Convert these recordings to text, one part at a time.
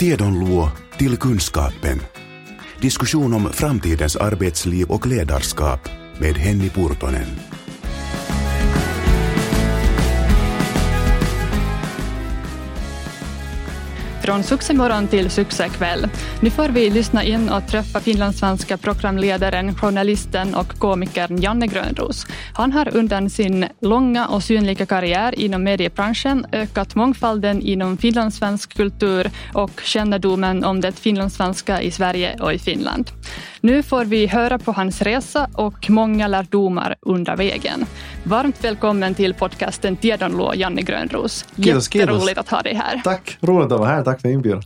Tiedonluo till kunskapen. Diskussion om framtidens arbetsliv och ledarskap med Henny Purtonen. Från succemorgon till succekväll. Nu får vi lyssna in och träffa finlandssvenska programledaren, journalisten och komikern Janne Grönros. Han har under sin långa och synliga karriär inom mediebranschen ökat mångfalden inom finlandssvensk kultur och kännedomen om det finlandssvenska i Sverige och i Finland. Nu får vi höra på hans resa och många lärdomar under vägen. Varmt välkommen till podcasten Tiedonluo, Janne Grönros. Kiitos, Jätteroligt kiitos. att ha dig här. Tack, roligt att vara här. Tack för inbjudan.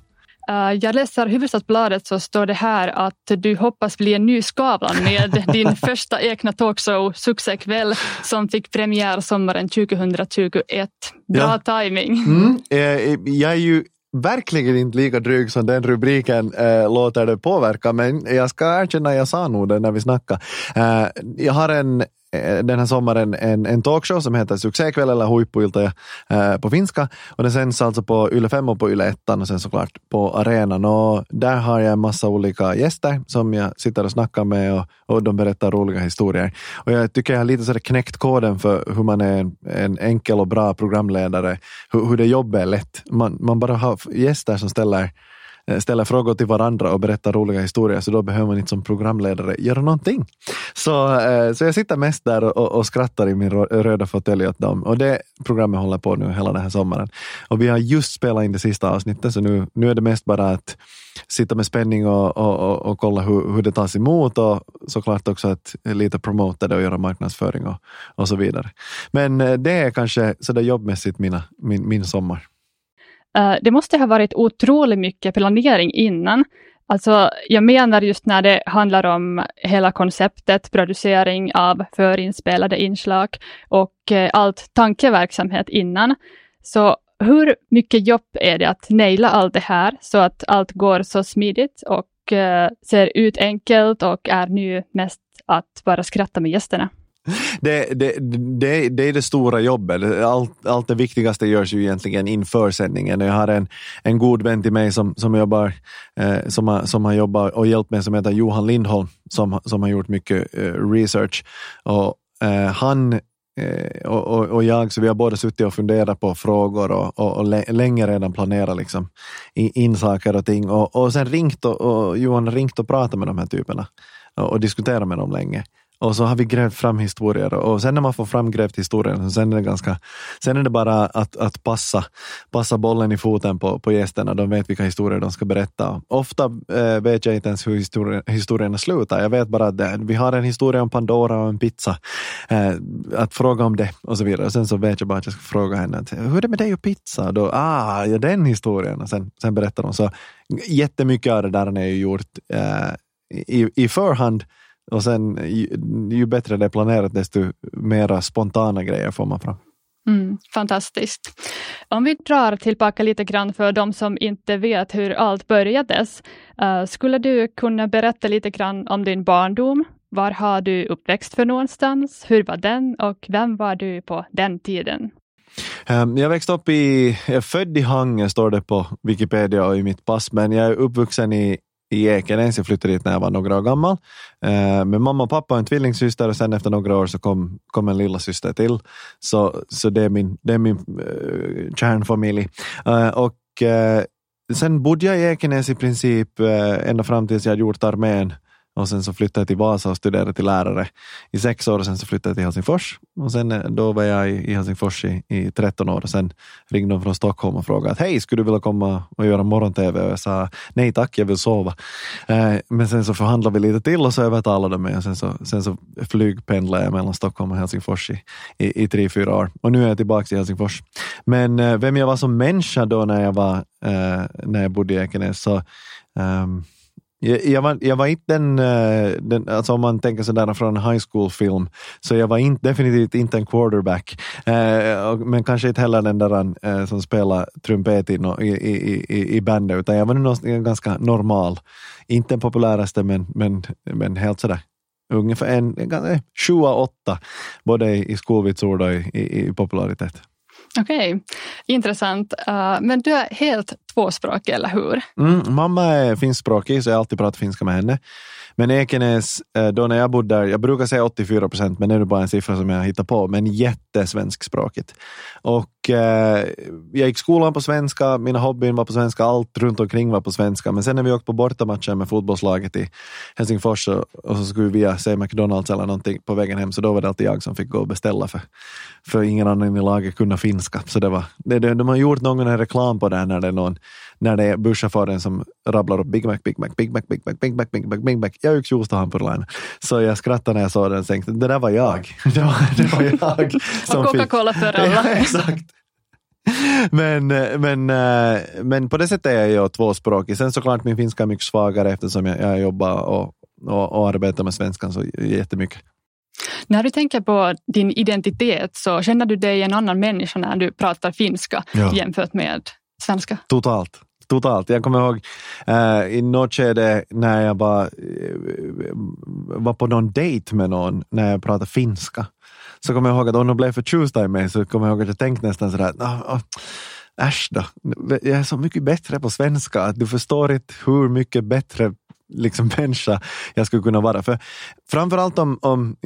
Uh, jag läser Hufvudstadsbladet så står det här att du hoppas bli en ny Skavlan med din första egna talkshow Succekväll som fick premiär sommaren 2021. Bra timing. Mm, eh, jag är ju verkligen inte lika dryg som den rubriken eh, låter det påverka, men jag ska erkänna jag sa nog det när vi snackade. Eh, jag har en eh, Eh, den här sommaren en, en talkshow som heter Succékväll eller Huippuilta eh, på finska. Och den sänds alltså på Yle 5 och på Yle 1 och sen såklart på arenan. Och där har jag en massa olika gäster som jag sitter och snackar med och, och de berättar roliga historier. Och jag tycker jag har lite sådär knäckt koden för hur man är en, en enkel och bra programledare, hur, hur det jobbet är lätt. Man, man bara har gäster som ställer Eh, ställer frågor till varandra och berättar roliga historier, så då behöver man inte som programledare göra någonting. Så, eh, så jag sitter mest där och, och skrattar i min röda fåtölj åt dem. Och det programmet håller på nu hela den här sommaren. Och vi har just spelat in det sista avsnittet, så nu, nu är det mest bara att sitta med spänning och, och, och, och kolla hur, hur det tas emot och såklart också att lite promota det och göra marknadsföring och, och så vidare. Men eh, det är kanske sådär jobbmässigt mina, min, min sommar. Eh, det måste ha varit otroligt mycket planering innan. Alltså, jag menar just när det handlar om hela konceptet, producering av förinspelade inslag och eh, allt tankeverksamhet innan. Så hur mycket jobb är det att naila allt det här så att allt går så smidigt och eh, ser ut enkelt och är nu mest att bara skratta med gästerna? Det, det, det, det är det stora jobbet. Allt, allt det viktigaste görs ju egentligen inför sändningen. Jag har en, en god vän till mig som, som, jobbar, eh, som, har, som har jobbat och hjälpt mig som heter Johan Lindholm som, som har gjort mycket eh, research. Och, eh, han eh, och, och, och jag, så vi har båda suttit och funderat på frågor och, och, och länge redan planerat liksom, in, saker och ting. Och, och sen ringt och, och Johan har ringt och pratat med de här typerna och, och diskuterat med dem länge. Och så har vi grävt fram historier och sen när man får fram grävt historier, sen är det, ganska, sen är det bara att, att passa, passa bollen i foten på, på gästerna. De vet vilka historier de ska berätta. Ofta eh, vet jag inte ens hur historien, historierna slutar. Jag vet bara att det, vi har en historia om Pandora och en pizza. Eh, att fråga om det och så vidare. Och sen så vet jag bara att jag ska fråga henne, att, hur är det med dig och pizza? Då, ah, ja, den historien. Och sen, sen berättar de. Så jättemycket av det där har ju gjort eh, i, i förhand och sen ju, ju bättre det är planerat, desto mera spontana grejer får man fram. Mm, fantastiskt. Om vi drar tillbaka lite grann för de som inte vet hur allt börjades. Uh, skulle du kunna berätta lite grann om din barndom? Var har du uppväxt för någonstans? Hur var den och vem var du på den tiden? Um, jag växte upp i, jag är född i Hangö står det på Wikipedia och i mitt pass, men jag är uppvuxen i, i Ekenäs. Jag flyttade dit när jag var några år gammal. Eh, uh, med mamma och pappa och en tvillingsyster och sen efter några år så kom, kom en lilla syster till. Så, så det är min, det är min uh, kärnfamilj. Uh, och uh, sen bodde jag i Ekenäs i princip ända fram tills jag hade gjort armén. Och sen så flyttade jag till Vasa och studerade till lärare i sex år och sen så flyttade jag till Helsingfors. Och sen eh, då var jag i, i Helsingfors i, i 13 år och sen ringde de från Stockholm och frågade att hej, skulle du vilja komma och göra morgon-tv? Och jag sa nej tack, jag vill sova. Eh, men sen så förhandlade vi lite till och så övertalade de mig och sen så, sen så flygpendlade jag mellan Stockholm och Helsingfors i, i, i tre, fyra år. Och nu är jag tillbaka i Helsingfors. Men eh, vem jag var som människa då när jag, var, eh, när jag bodde i Ekenäs så um, jag, var, jag var inte den, eh, den, alltså om man tänker sådär från en high school-film, så jag var inte, definitivt inte en quarterback. Eh, och, men kanske inte heller den där eh, som spelar trumpet i, i, i, i, bandet, utan jag var nog ganska normal. Inte den populäraste, men, men, men helt sådär ungefär en, en, en sju åtta, både i, i skolvitsord och i, i, i popularitet. Okej, okay. intressant. Uh, men du är helt tvåspråkig, eller hur? Mm, mamma är finskspråkig, så jag har alltid pratat finska med henne. Men Ekenäs, eh, då när jag bodde där, jag brukar säga 84 procent, men det är bara en siffra som jag hittar på, men jättesvenskspråkigt. Och eh, jag gick skolan på svenska, mina hobbyn var på svenska, allt runt omkring var på svenska. Men sen när vi åkte på bortamatcher med fotbollslaget i Helsingfors och, och så skulle vi via se McDonalds eller någonting på vägen hem, så då var det alltid jag som fick gå och beställa för, för ingen annan i laget kunde finska. Så det var, det, de har gjort någon reklam på det här när det är någon när det är busschauffören som rabblar upp Big Mac, Big Mac, Big Mac, Big Mac, Big Mac, Big Mac, Big Mac. Jag är yksi juusta hampurilainen. Så jag skrattade när jag såg den och tänkte, det där var jag. Det var, det var jag. Som och Coca-Cola för alla. Ja, exakt. Men, men, men på det sättet är jag tvåspråkig. Sen såklart min finska är mycket svagare eftersom jag, jag jobbar och, och, och arbetar med svenskan så jättemycket. När du tänker på din identitet så känner du dig en annan människa när du pratar finska ja. jämfört med svenska? Totalt. Totalt. Jag kommer ihåg uh, i något skede när jag var, uh, var på någon dejt med någon när jag pratade finska. Så kommer jag ihåg att om de blev förtjusta i mig så kommer jag ihåg att jag tänkte nästan sådär, oh, oh, äsch då, jag är så mycket bättre på svenska att du förstår inte hur mycket bättre liksom människa jag skulle kunna vara. För framförallt om, om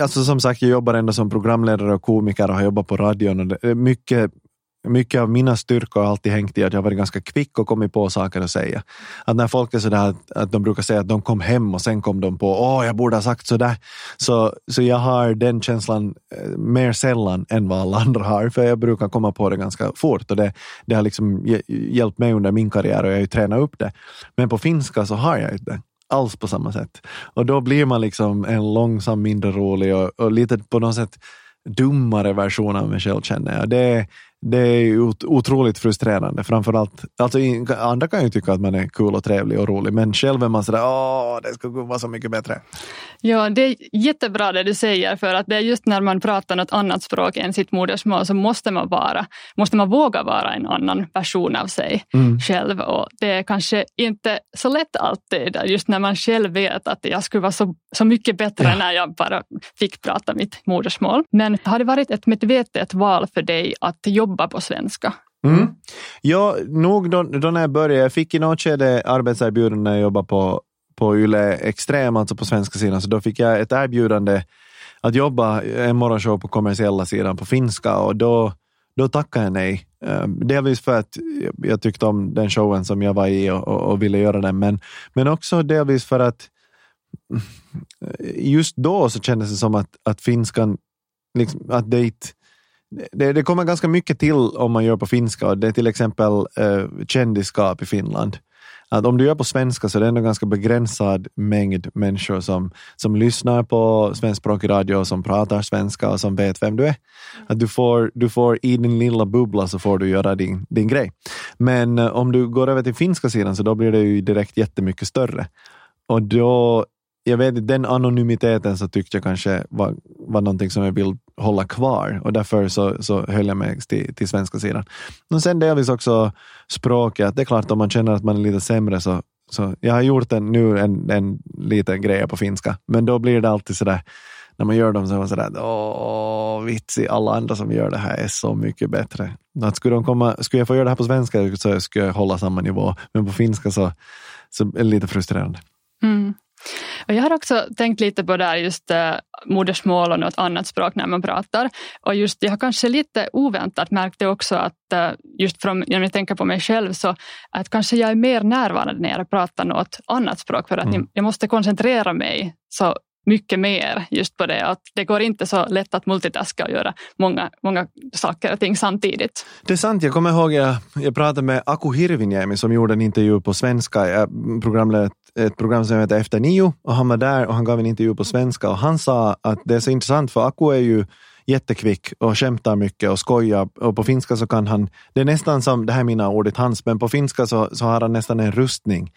alltså som sagt, jag jobbar ändå som programledare och komiker och har jobbat på radion. Och det är mycket mycket av mina styrkor har alltid hängt i att jag varit ganska kvick och kommit på saker att säga. Att när folk är sådär att, att de brukar säga att de kom hem och sen kom de på åh, jag borde ha sagt sådär. Så, så jag har den känslan eh, mer sällan än vad alla andra har, för jag brukar komma på det ganska fort och det, det har liksom hjälpt mig under min karriär och jag har ju tränat upp det. Men på finska så har jag inte alls på samma sätt. Och då blir man liksom en långsam, mindre rolig och, och lite på något sätt dummare version av mig själv känner jag. Det, det är otroligt frustrerande. Framförallt, alltså, andra kan ju tycka att man är kul och trevlig och rolig, men själv är man sådär, åh, det skulle vara så mycket bättre. Ja, det är jättebra det du säger, för att det är just när man pratar något annat språk än sitt modersmål så måste man vara, måste man våga vara en annan version av sig mm. själv. Och det är kanske inte så lätt alltid, just när man själv vet att jag skulle vara så, så mycket bättre ja. när jag bara fick prata mitt modersmål. Men har det varit ett medvetet val för dig att jobba jobba på svenska? Mm. Ja, nog då, då, när jag började. Jag fick i något skede arbetserbjudande när jag jobbade på, på Yle Extrem, alltså på svenska sidan, så då fick jag ett erbjudande att jobba en morgonshow på kommersiella sidan på finska och då, då tackade jag nej. Ehm, delvis för att jag tyckte om den showen som jag var i och, och, och ville göra den, men, men också delvis för att just då så kändes det som att, att finskan, liksom, att det inte det, det, kommer ganska mycket till om man gör på finska och det är till exempel eh, kändisskap i Finland. Att om du gör på svenska så är det ändå ganska begränsad mängd människor som, som lyssnar på svenskspråkig radio, som pratar svenska och som vet vem du är. Att du får, du får i din lilla bubbla så får du göra din, din grej. Men eh, om du går över till finska sidan så då blir det ju direkt jättemycket större. Och då jag vet den anonymiteten så tyckte jag kanske var, var någonting som jag vill hålla kvar och därför så, så höll jag mig till, till svenska sidan. Men sen delvis också språket. Det är klart om man känner att man är lite sämre så, så jag har gjort en, nu en, en liten grej på finska, men då blir det alltid sådär när man gör dem så är man sådär, åh vitsi, alla andra som gör det här är så mycket bättre. Att skulle, de komma, skulle jag få göra det här på svenska så skulle jag hålla samma nivå, men på finska så, så är det lite frustrerande. Mm. Och jag har också tänkt lite på det här just äh, modersmål och något annat språk när man pratar. Och just jag har kanske lite oväntat märkt det också att äh, just från, när jag tänker på mig själv så att kanske jag är mer närvarande när jag pratar något annat språk för att mm. jag måste koncentrera mig så mycket mer just på det att det går inte så lätt att multitaska och göra många, många saker och ting samtidigt. Det är sant, jag kommer ihåg jag, jag pratade med Aku Hirviniemi som gjorde en intervju på svenska. Jag programledde ett program som heter Efter nio och han var där och han gav en intervju på svenska och han sa att det är så intressant för Aku är ju jättekvick och skämtar mycket och skojar och på finska så kan han, det är nästan som, det här är mina ord inte hans, men på finska så, så har han nästan en rustning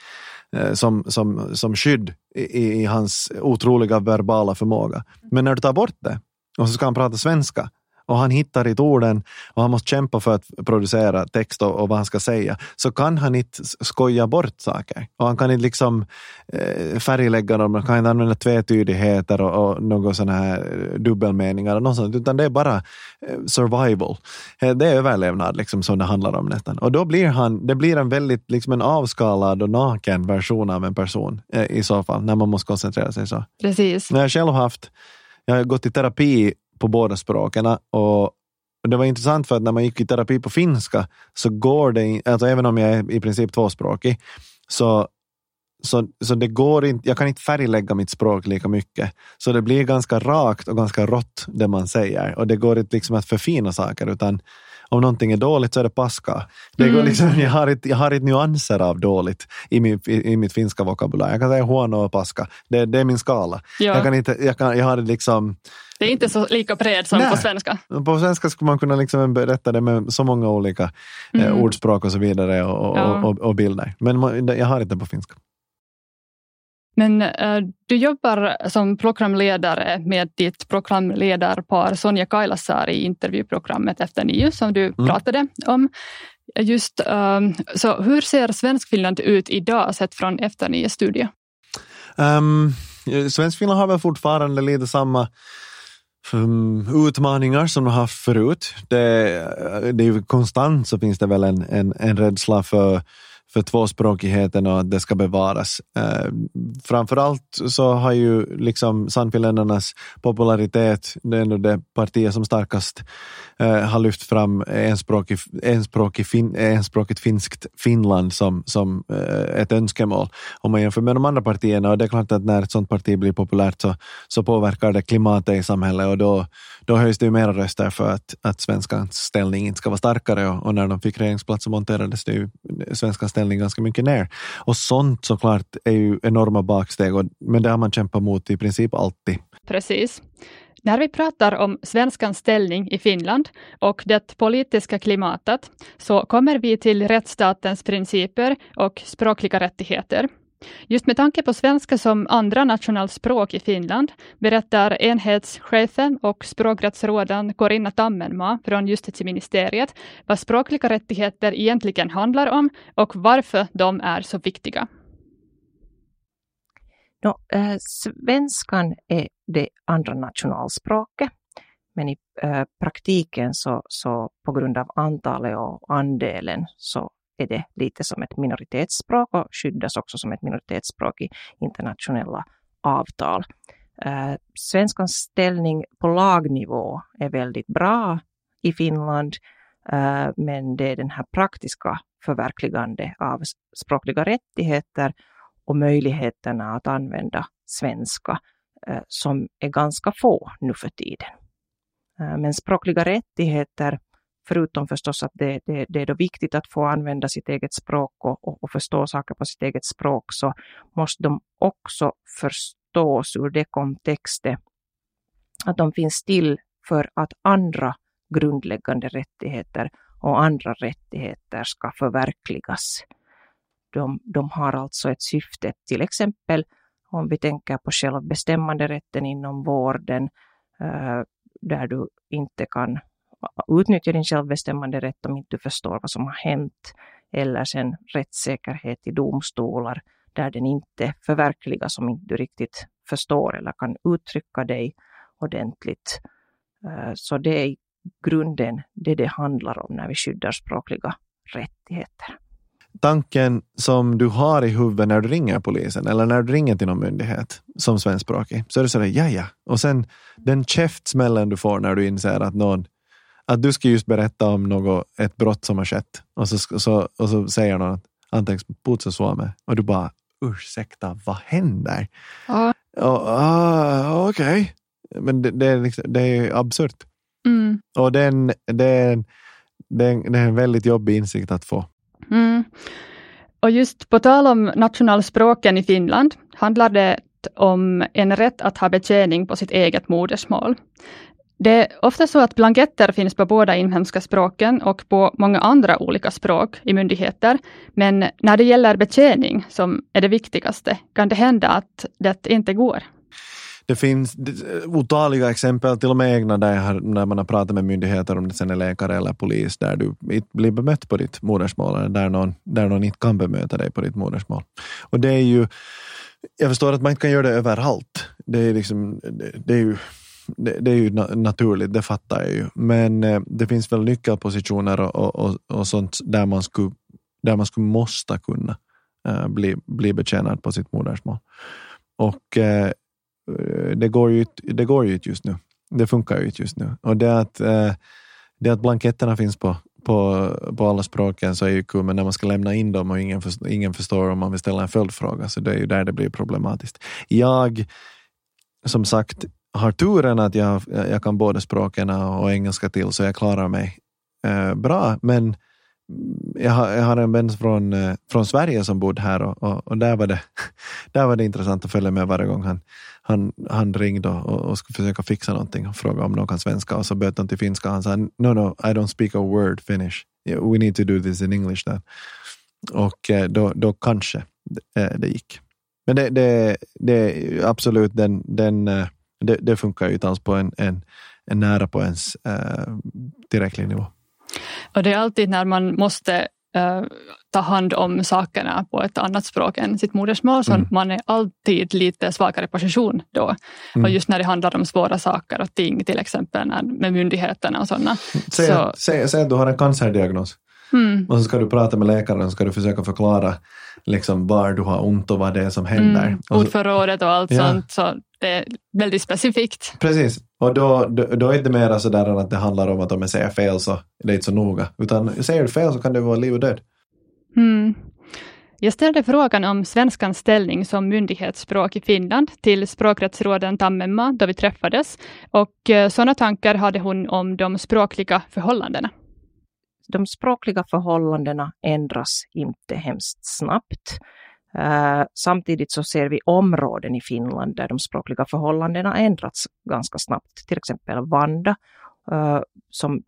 eh, som, som, som skydd i, i hans otroliga verbala förmåga. Men när du tar bort det och så ska han prata svenska och han hittar inte orden och han måste kämpa för att producera text och, och vad han ska säga, så kan han inte skoja bort saker. Och han kan inte liksom eh, färglägga dem, han kan inte använda tvetydigheter och, och några sådana här dubbelmeningar, och något sånt, utan det är bara eh, survival. Eh, det är överlevnad liksom, som det handlar om nästan. Och då blir han, det blir en väldigt liksom en avskalad och naken version av en person eh, i så fall, när man måste koncentrera sig så. Precis. När jag själv haft, jag har gått i terapi på båda språken och det var intressant för att när man gick i terapi på finska så går det, alltså även om jag är i princip tvåspråkig, så, så, så det går inte, jag kan inte färglägga mitt språk lika mycket. Så det blir ganska rakt och ganska rått det man säger och det går inte liksom att förfina saker utan om någonting är dåligt så är det paska. Det går mm. liksom, jag, har inte, jag har inte nyanser av dåligt i, min, i, i mitt finska vokabulär. Jag kan säga huono och paska. Det, det är min skala. Ja. Jag, kan inte, jag, kan, jag har liksom... Det är inte så lika bred som Nej. på svenska. På svenska skulle man kunna liksom berätta det med så många olika eh, mm. ordspråk och så vidare och, ja. och, och, och bilder. Men jag har inte på finska. Men äh, du jobbar som programledare med ditt programledarpar Sonja Kailasari i intervjuprogrammet Efter nio som du mm. pratade om. Just, äh, så hur ser Svenskfinland ut idag sett från Efter nio studio? Um, Svenskfinland har väl fortfarande lite samma um, utmaningar som de haft förut. Det, det är ju konstant så finns det väl en, en, en rädsla för för tvåspråkigheten och att det ska bevaras. Eh, framförallt så har ju liksom Sannfinländarnas popularitet, det är ändå det partiet som starkast eh, har lyft fram enspråkig, enspråkig fin, enspråkigt finskt Finland som, som eh, ett önskemål om man jämför med de andra partierna. Och det är klart att när ett sådant parti blir populärt så, så påverkar det klimatet i samhället och då, då höjs det ju mera röster för att, att svenskans ställning inte ska vara starkare och, och när de fick regeringsplats så monterades det ju svenskans ställning ganska mycket ner. Och sånt såklart är ju enorma baksteg, och, men det har man kämpat mot i princip alltid. Precis. När vi pratar om svenskans ställning i Finland och det politiska klimatet så kommer vi till rättsstatens principer och språkliga rättigheter. Just med tanke på svenska som andra nationalspråk i Finland berättar enhetschefen och språkrättsråden Corinna Tammenmaa från justitieministeriet vad språkliga rättigheter egentligen handlar om och varför de är så viktiga. No, äh, eh, svenskan är det andra nationalspråket, men i äh, praktiken så, så på grund av antalet och andelen så är det lite som ett minoritetsspråk och skyddas också som ett minoritetsspråk i internationella avtal. Eh, svenskans ställning på lagnivå är väldigt bra i Finland, eh, men det är den här praktiska förverkligande av språkliga rättigheter och möjligheterna att använda svenska eh, som är ganska få nu för tiden. Eh, men språkliga rättigheter förutom förstås att det, det, det är då viktigt att få använda sitt eget språk och, och, och, förstå saker på sitt eget språk, så måste de också förstås ur det kontextet att de finns till för att andra grundläggande rättigheter och andra rättigheter ska förverkligas. De, de har alltså ett syfte, till exempel om vi tänker på självbestämmanderätten inom vården, eh, där du inte kan utnyttja din självbestämmande rätt om inte du förstår vad som har hänt. Eller sen rättssäkerhet i domstolar där den inte förverkligas om inte du riktigt förstår eller kan uttrycka dig ordentligt. Eh, så det är i grunden det det handlar om när vi skyddar språkliga rättigheter. Tanken som du har i huvudet när du ringer polisen eller när du ringer till någon myndighet som svenskspråkig, så är det sådär, ja ja. Och sen den käftsmällen du får när du inser att någon att du ska just berätta om något, ett brott som har skett och så, så, och så säger någon att anteeksi puutsa Suomeen och du bara ursäkta, vad händer? Ja. Uh, Okej, okay. men det, det, är liksom, det är absurt. Mm. Och det är, en, det, är en, det, är en, det är en väldigt jobbig insikt att få. Mm. Och just på tal om nationalspråken i Finland handlar det om en rätt att ha betjäning på sitt eget modersmål. Det är ofta så att blanketter finns på båda inhemska språken och på många andra olika språk i myndigheter. Men när det gäller betjäning, som är det viktigaste, kan det hända att det inte går. det finns otaliga exempel, till och med egna, där, har, när man har pratat med myndigheter, om det sen är läkare eller polis, där du inte blir bemött på ditt modersmål, eller där någon, där någon inte kan bemöta dig på ditt modersmål. Och det är ju, jag förstår att man inte kan göra det överallt. Det är, liksom, det, det är ju det, det, är ju naturligt, det fattar jag ju. Men eh, det finns väl nyckelpositioner och, och, och sånt där man skulle, där man skulle måste kunna eh, bli, bli betjänad på sitt modersmål. Och eh, det går ju det går ju just nu. Det funkar ju just nu. Och det att, eh, det att blanketterna finns på, på, på alla språken så är ju kul, men när man ska lämna in dem och ingen, förstår, ingen förstår om man vill ställa en följdfråga, så det är ju där det blir problematiskt. Jag, som sagt, har turen att jag, jag kan både språken och engelska till, så jag klarar mig eh, bra. Men jag har, jag har en vän från, eh, från Sverige som bodde här och, och, och, där, var det, där var det intressant att följa med varje gång han, han, han ringde och, och skulle försöka fixa någonting och fråga om någon kan svenska och så böt han till finska och han sa no, no, I don't speak a word Finnish. We need to do this in English. Then. Och eh, då, då kanske det, eh, det gick. Men det, det, det absolut den, den eh, det, det funkar ju inte alls på en, en, en nära på ens uh, tillräcklig nivå. Och det är alltid när man måste uh, ta hand om sakerna på ett annat språk än sitt modersmål, så mm. man är alltid lite svagare position då. Mm. Och just när det handlar om svåra saker och ting, till exempel med myndigheterna och sådana. Säg, så, säg, säg att du har en cancerdiagnos. Mm. Och så ska du prata med läkaren och ska du försöka förklara liksom var du har ont och vad det är som händer. Mm. Ordförrådet och allt ja. sånt. Så det är väldigt specifikt. Precis, och då, då, då är det inte mer sådär att det handlar om att om jag säger fel så det är inte så noga. Utan säger du fel så kan det vara liv och död. Mm. Jag ställde frågan om svenskans ställning som myndighetsspråk i Finland till språkrättsråden Tammema då vi träffades och eh, sådana tankar hade hon om de språkliga förhållandena. De språkliga förhållandena ändras inte hemskt snabbt. Uh, samtidigt så ser vi områden i Finland där de språkliga förhållandena ändrats ganska snabbt. Till exempel Vanda uh, eh, som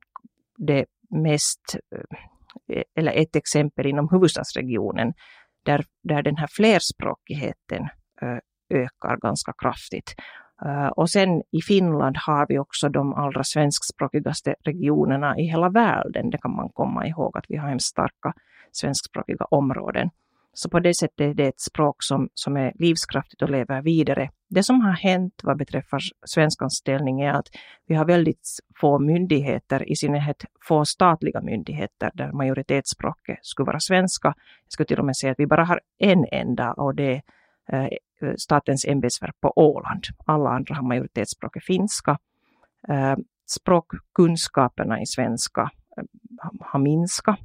det mest, uh, eller ett exempel inom huvudstadsregionen där, där den här flerspråkigheten ökar ganska kraftigt. Eh, och sen i Finland har vi också de allra svenskspråkigaste regionerna i hela världen. Det kan man komma ihåg att vi har hemskt starka svenskspråkiga områden. Så på det sättet är det ett språk som, som är livskraftigt och lever vidare. Det som har hänt vad beträffar svenskans ställning är att vi har väldigt få myndigheter, i synnerhet få statliga myndigheter där majoritetsspråket skulle vara svenska. Jag skulle till och med säga att vi bara har en enda och det är Eh, statens ämbetsverk på Åland. Alla andra har majoritetsspråket finska. Eh, språkkunskaperna i svenska eh, har minskat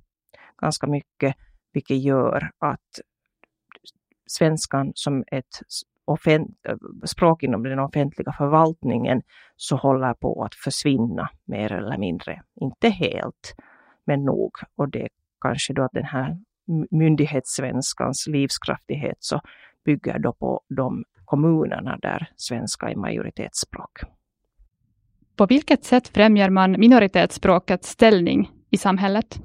ganska mycket vilket gör att svenskan som ett språk inom den offentliga förvaltningen så håller på att försvinna mer eller mindre. Inte helt, men nog. Och det är kanske då att den här myndighetssvenskans livskraftighet så bygger då på de kommunerna där svenska är majoritetsspråk. På vilket sätt främjar man minoritetsspråkets ställning i samhället?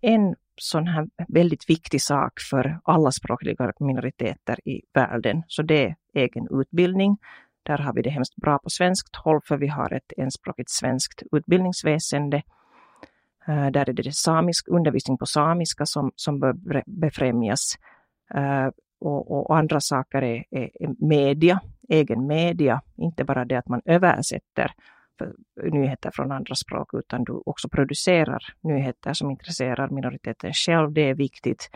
En sån här väldigt viktig sak för alla språkliga minoriteter i världen. Så det är egen utbildning. Där har vi det hemskt bra på svenskt håll för vi har ett enspråkigt svenskt utbildningsväsende. Uh, där är det samisk, undervisning på samiska som, som bör befrämjas. Och, och, andra saker är, är, media, egen media, inte bara det att man översätter nyheter från andra språk utan du också producerar nyheter som intresserar minoriteten själv. Det är viktigt.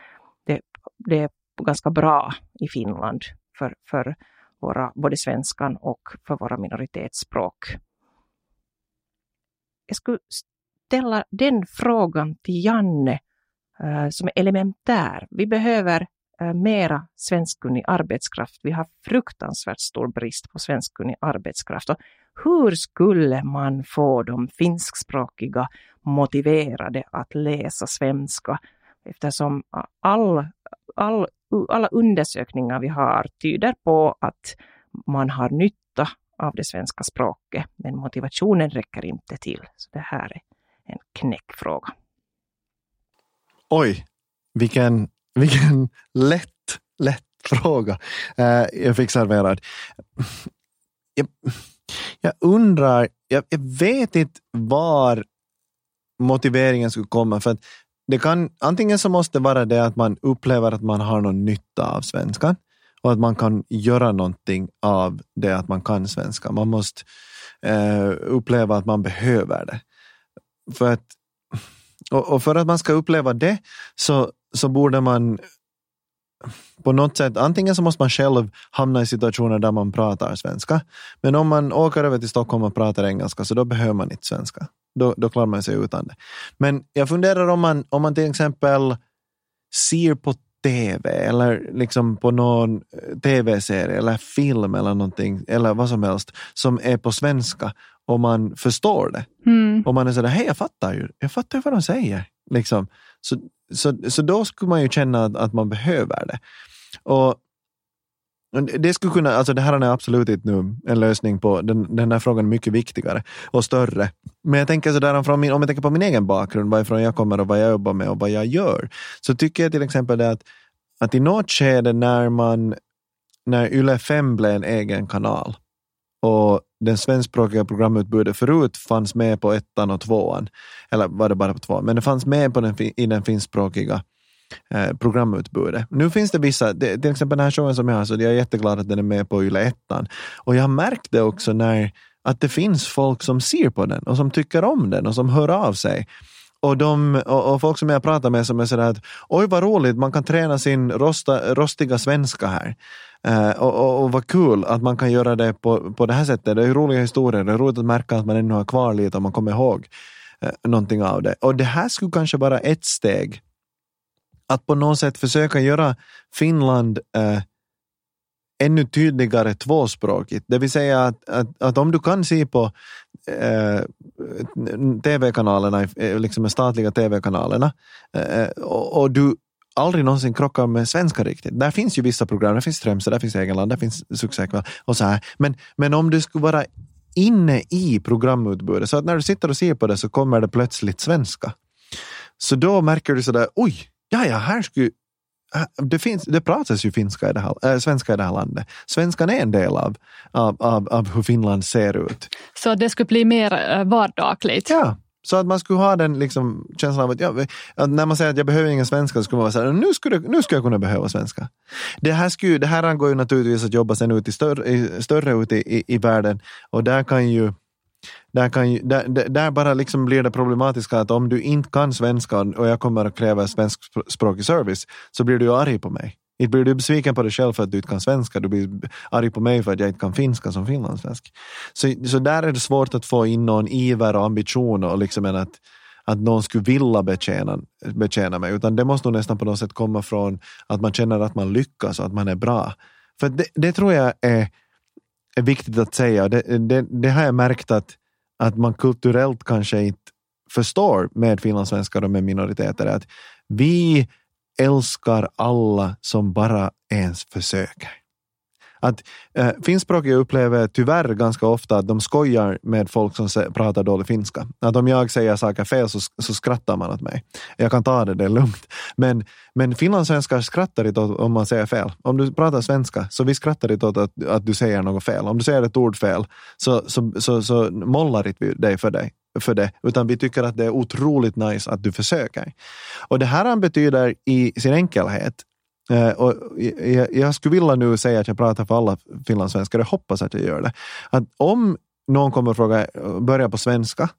Det, det är ganska bra i Finland för, för våra, både svenskan och för våra minoritetsspråk. Jag skulle ställa den frågan till Janne eh, som är elementär. Vi behöver Eh, mera svenskkunnig arbetskraft. Vi har fruktansvärt stor brist på svenskkunnig arbetskraft. Och hur skulle man få de finskspråkiga motiverade att läsa svenska? Eftersom all, all, alla undersökningar vi har tyder på att man har nytta av det svenska språket, men motivationen räcker inte till. Så det här är en knäckfråga. Oj, vilken, vilken lätt, lätt fråga eh, jag fick serverad jag, jag undrar, jag, jag vet inte var motiveringen skulle komma. För att det kan, antingen så måste det vara det att man upplever att man har någon nytta av svenskan och att man kan göra någonting av det att man kan svenska. Man måste eh, uppleva att man behöver det. För att, och, och, för att man ska uppleva det så, så borde man på något sätt, antingen så måste man själv hamna i situationer där man pratar svenska, men om man åker över till Stockholm och pratar engelska så då behöver man inte svenska. Då, då klarar man sig utan det. Men jag funderar om man, om man till exempel ser på tv eller liksom på någon eh, tv-serie eller film eller någonting eller vad som helst som är på svenska och man förstår det. Mm. Och man är sådär, hej jag fattar ju, jag fattar ju vad de säger. Liksom. Så, så, så då skulle man ju känna att, att man behöver det. Och det, skulle kunna, alltså det här är absolut inte nu en lösning på den, den här frågan är mycket viktigare och större. Men jag tänker sådär, från min, om jag tänker på min egen bakgrund, varifrån jag kommer och vad jag jobbar med och vad jag gör, så tycker jag till exempel det att, att i något skede när man när Yle 5 blev en egen kanal och den svenskspråkiga programutbudet förut fanns med på ettan och tvåan, eller var det bara på tvåan, men det fanns med på den, i den finskspråkiga eh, programutbudet. Nu finns det vissa, det, till exempel den här showen som jag har, så jag är jätteglad att den är med på Yle 1. Och jag har märkt det också när att det finns folk som ser på den och som tycker om den och som hör av sig. Och, de, och, och folk som jag pratar med som är sådär att oj vad roligt, man kan träna sin rosta, rostiga svenska här. Uh, och, och, och vad kul att man kan göra det på, på det här sättet. Det är roliga historier, det är roligt att märka att man ännu har kvar lite och man kommer ihåg uh, någonting av det. Och det här skulle kanske vara ett steg att på något sätt försöka göra Finland eh, ännu tydligare tvåspråkigt. Det vill säga att, att, att om du kan se på eh, tv-kanalerna, eh, liksom de statliga tv-kanalerna eh, och, och, du aldrig någonsin krockar med svenska riktigt. Där finns ju vissa program, där finns Strömstad, där finns Egenland, där finns Succékväll och så här. Men, men om du skulle vara inne i programutbudet, så att när du sitter och ser på det så kommer det plötsligt svenska. Så då märker du sådär, oj, ja, ja, här skulle det, finns, det pratas ju finska i det här, äh, svenska i det här landet. Svenskan är en del av, av, av, av hur Finland ser ut. Så det skulle bli mer vardagligt? Ja, så att man skulle ha den liksom, känslan av att, ja, att när man säger att jag behöver ingen svenska så skulle man vara så här, nu skulle, nu skulle jag kunna behöva svenska. Det här, skulle, det här angår ju naturligtvis att jobba sen ut i större, större ut i, i, i världen och där kan ju där, kan ju, där, där bara liksom blir det problematiska att om du inte kan svenska och jag kommer att kräva svenskspråkig service så blir du arg på mig. Inte blir du besviken på dig själv för att du inte kan svenska, du blir arg på mig för att jag inte kan finska som finlandssvensk. Så, så där är det svårt att få in någon iver och ambition och liksom en att, att någon skulle vilja betjäna, betjäna mig, utan det måste nog nästan på något sätt komma från att man känner att man lyckas och att man är bra. För det, det tror jag är, är viktigt att säga. Det, det, det har jag märkt att, att man kulturellt kanske inte förstår med finlandssvenskar och med minoriteter. Att vi älskar alla som bara ens försöker. Att eh, finskspråkiga upplever tyvärr ganska ofta att de skojar med folk som pratar dålig finska. Att om jag säger saker fel så, så skrattar man åt mig. Jag kan ta det, det är lugnt. Men, men finlandssvenskar skrattar inte åt om man säger fel. Om du pratar svenska så vi skrattar inte åt att, att du säger något fel. Om du säger ett ord fel så, så, så, så mollar inte vi dig för dig för det, utan vi tycker att det är otroligt nice att du försöker. Och det här betyder i sin enkelhet Eh, och jag, jag skulle vilja nu säga att jag pratar för alla finlandssvenskar, jag hoppas att jag gör det. Att om någon kommer och frågar, börja på svenska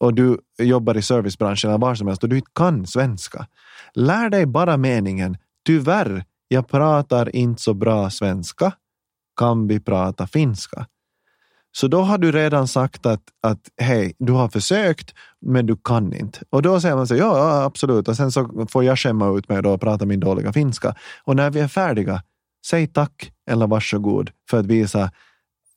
och du jobbar i servicebranschen eller var som helst och du inte kan svenska, lär dig bara meningen tyvärr, jag pratar inte så bra svenska, kan vi prata finska? Så då har du redan sagt att, att hej, du har försökt, men du kan inte. Och då säger man så ja absolut, och sen så får jag skämma ut mig och prata min dåliga finska. Och när vi är färdiga, säg tack eller varsågod för att visa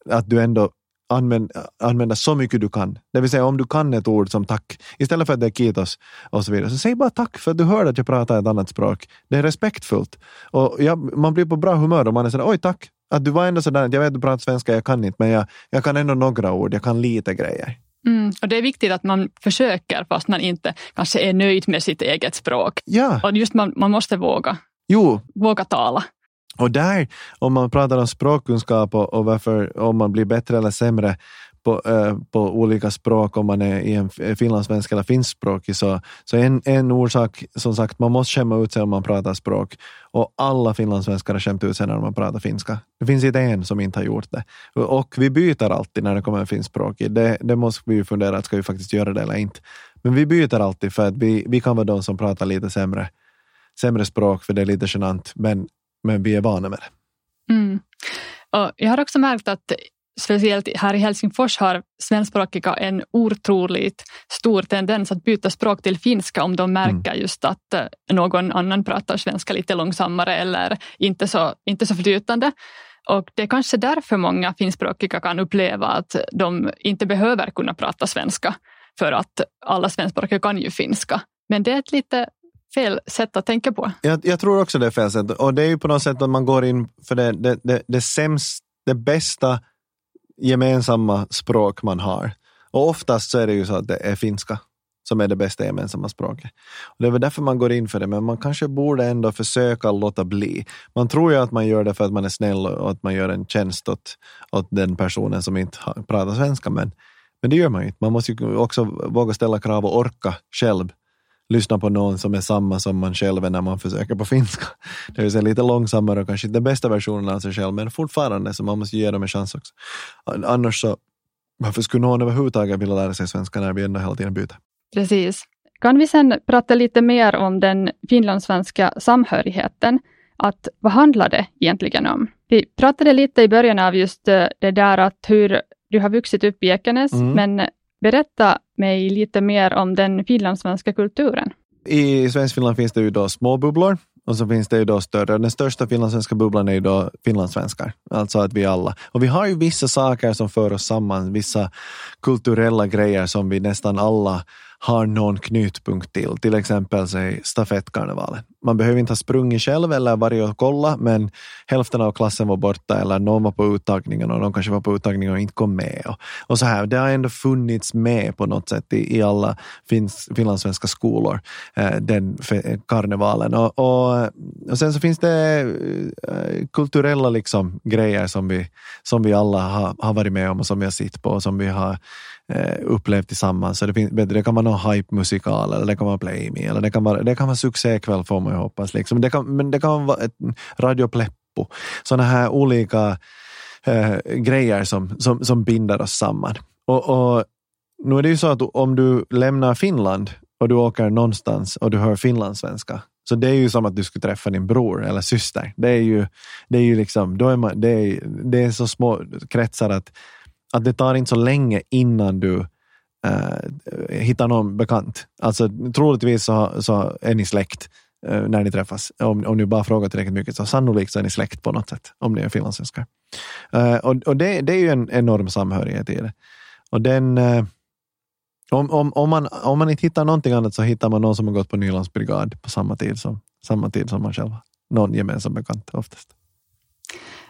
att du ändå använder, använder så mycket du kan. Det vill säga om du kan ett ord som tack, istället för att det är kitos och så vidare, så säg bara tack för att du hörde att jag pratar ett annat språk. Det är respektfullt. Och jag, man blir på bra humör om man är sådär, oj tack, att du var ändå sådär, jag vet att du pratar svenska, jag kan inte, men jag, jag kan ändå några ord, jag kan lite grejer. Mm, och det är viktigt att man försöker fast man inte kanske är nöjd med sitt eget språk. Ja. Och just man, man måste våga. Jo. Våga tala. Och där, om man pratar om språkkunskap och, och varför, om man blir bättre eller sämre på, äh, på olika språk, om man är i en finlandssvensk eller finskspråkig, så, så en, en orsak, som sagt, man måste skämma ut sig om man pratar språk. Och alla finlandssvenskar har skämt ut sig när man pratar finska. Det finns inte en som inte har gjort det. Och vi byter alltid när det kommer en finskspråkig. Det, det måste vi fundera, ska vi faktiskt göra det eller inte? Men vi byter alltid för att vi, vi kan vara de som pratar lite sämre, sämre språk, för det är lite genant, men, men vi är vana med det. Mm. Och jag har också märkt att speciellt här i Helsingfors har svenskspråkiga en otroligt stor tendens att byta språk till finska om de märker mm. just att eh, någon annan pratar svenska lite långsammare eller inte så, inte så flytande. Och det är kanske därför många finskspråkiga kan uppleva att de inte behöver kunna prata svenska för att alla svenskspråkiga kan ju finska. Men det är ett lite fel sätt att tänka på. Jag, jag, tror också det är fel sätt. Och det är ju på något sätt att man går in för det, det, det, det sämst, det bästa gemensamma språk man har. Och oftast så är det ju så att det är finska som är det bästa gemensamma språket. Och det är väl därför man går in för det, men man kanske borde ändå försöka låta bli. Man tror ju att man gör det för att man är snäll och att man gör en tjänst åt, åt den personen som inte pratar svenska, men, men det gör man ju inte. Man måste ju också våga ställa krav och orka själv lyssna på någon som är samma som man själv är när man försöker på finska. Det vill säga lite långsammare och kanske inte den bästa versionen av sig själv, men fortfarande så man måste ge dem en chans också. Annars så, varför skulle någon överhuvudtaget vilja lära sig svenska när vi ändå hela tiden byter? Precis. Kan vi sen prata lite mer om den finlandssvenska samhörigheten? Att vad handlar det egentligen om? Vi pratade lite i början av just eh, det där att hur du har vuxit upp i Ekenäs, mm. men Berätta mig lite mer om den finlandssvenska kulturen. I Svenskfinland finns det ju då små bubblor och så finns det ju då större. Den största finlandssvenska bubblan är ju då finlandssvenskar, alltså att vi alla. Och vi har ju vissa saker som för oss samman, vissa kulturella grejer som vi nästan alla har någon knutpunkt till, till exempel säg stafettkarnevalen. Man behöver inte ha sprungit själv eller varit och kolla, men hälften av klassen var borta eller någon var på uttagningen och någon kanske var på uttagningen och inte kom med. Och, och så här, det har ändå funnits med på något sätt i, i alla finns, finlandssvenska skolor, eh, den karnevalen. Och, och, och, sen så finns det eh, kulturella liksom, grejer som vi, som vi alla har, har varit med om och som vi har sett på och som vi har eh, upplevt tillsammans. Så det, finns, det kan vara någon hype-musikal eller det kan vara Play Me eller det kan vara, det kan vara succékväll får man ju hoppas. Liksom. Det kan, men det kan vara ett Radio Pleppo. Sådana här olika eh, grejer som, som, som binder oss samman. Och, och nu är det ju så att om du lämnar Finland och du åker någonstans och du hör finlandssvenska, så det är ju som att du skulle träffa din bror eller syster. Det är ju, det är ju liksom, då är man, det, är, det är så små kretsar att att det tar inte så länge innan du eh, hittar någon bekant. Alltså troligtvis så, så är ni släkt eh, när ni träffas. Om, om ni bara frågar tillräckligt mycket så sannolikt så är ni släkt på något sätt, om ni är finlandssvenskar. Eh, och och det, det är ju en enorm samhörighet i det. Och den, eh, om, om, om, man, om man inte hittar någonting annat så hittar man någon som har gått på Nylands brigad på samma tid som, samma tid som man själv. Någon gemensam bekant oftast.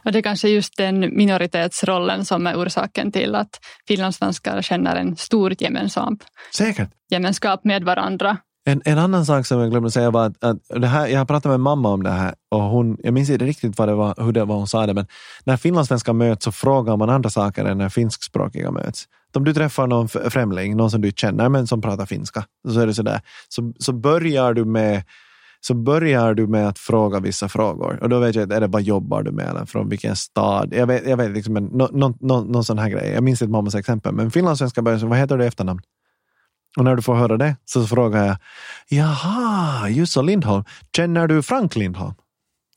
Och det är kanske just den minoritetsrollen som är orsaken till att finlandssvenskar känner en stor gemenskap. Säkert. gemenskap med varandra. En, en annan sak som jag glömde säga var att, att det här, jag har pratat med mamma om det här och hon, jag minns inte riktigt vad det var, hur det var hon sa det, men när finlandssvenskar möts så frågar man andra saker än när finskspråkiga möts. Om du träffar någon främling, någon som du känner men som pratar finska, så är det sådär, så, så börjar du med så börjar du med att fråga vissa frågor. Och då vet jag, är det vad jobbar du med? Eller från vilken stad? Jag vet, jag vet liksom, en, no, no, no, någon sån här grej. Jag minns inte mammas exempel, men finlandssvenska börjar vad heter du i efternamn? Och när du får höra det så frågar jag, jaha, Jusso Lindholm, känner du Frank Lindholm?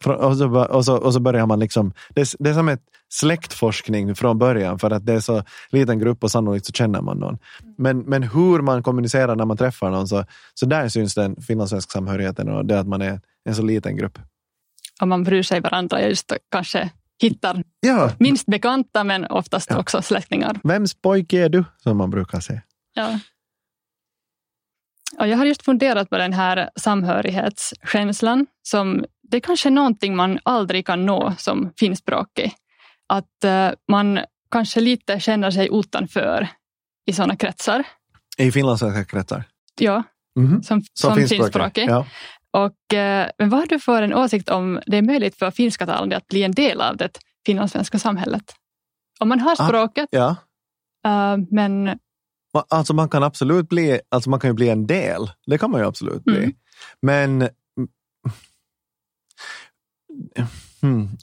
Och så, och så, och så börjar man liksom, det är, det är som ett släktforskning från början för att det är så liten grupp och sannolikt så känner man någon. Men, men hur man kommunicerar när man träffar någon, så, så där syns den finlandssvenska samhörigheten och det att man är en så liten grupp. Och man bryr sig varandra, just kanske hittar ja. minst bekanta men oftast ja. också släktingar. Vems pojke är du, som man brukar säga. Ja. Och jag har just funderat på den här samhörighetskänslan som det är kanske någonting man aldrig kan nå som finskspråkig. Att uh, man kanske lite känner sig utanför i sådana kretsar. I finlandssvenska kretsar? Ja, mm -hmm. som, som, som finskspråkig. Ja. Och, eh, men vad har du för en åsikt om det är möjligt för finska talande att bli en del av det finlandssvenska samhället? Om man har Ah, språket, Ja. eh, men Ma- Alltså man kan absolut bli, alltså man kan ju bli en del. Det kan man ju absolut bli. Mm. Men...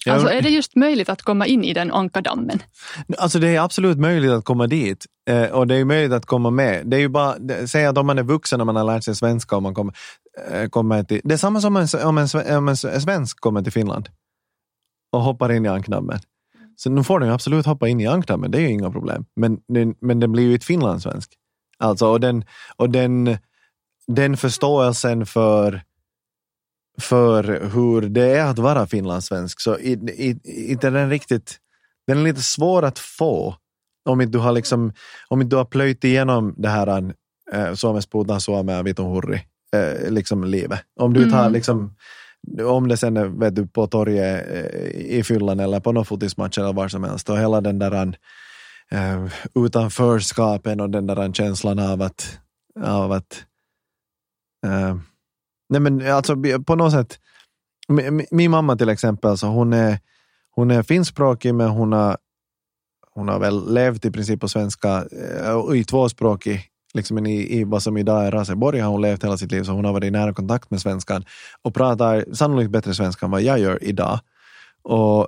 Jag- alltså, är det just möjligt att komma in i den ankadammen? Alltså det är absolut möjligt att komma dit eh, och det är möjligt att komma med. Det är ju bara, säg att om man är vuxen och man har lärt sig svenska och man kommer, eh, kommer till... Det är samma som en, om, en, om en svensk kommer till Finland och hoppar in i ankdammen. Så nu får den absolut hoppa in i ankdammen, det är ju inga problem. Men, den- men den blir ju ett finlandssvensk. Alltså, och den, och den, den förståelsen för för hur det är att vara finlandssvensk, så inte är den riktigt den är lite svår att få om inte du har, liksom, om inte du har plöjt igenom det här äh, suomea vitun hurri äh, liksom livet. Om du tar Mm. liksom om det sen är vet du, på torget eh, i fyllan eller på någon fotismatch eller var som helst och hela den där äh, utanförskapen och den där känslan av att, av att äh, nej men alltså på något sätt min, min- mamma till exempel, så hon är hon är finskspråkig men hon har, hon har väl levt i princip på svenska i tvåspråkig, liksom i, i vad som idag är Raseborg har hon levt hela sitt liv så hon har varit i nära kontakt med svenskan och pratar sannolikt bättre svenska än vad jag gör idag. Och,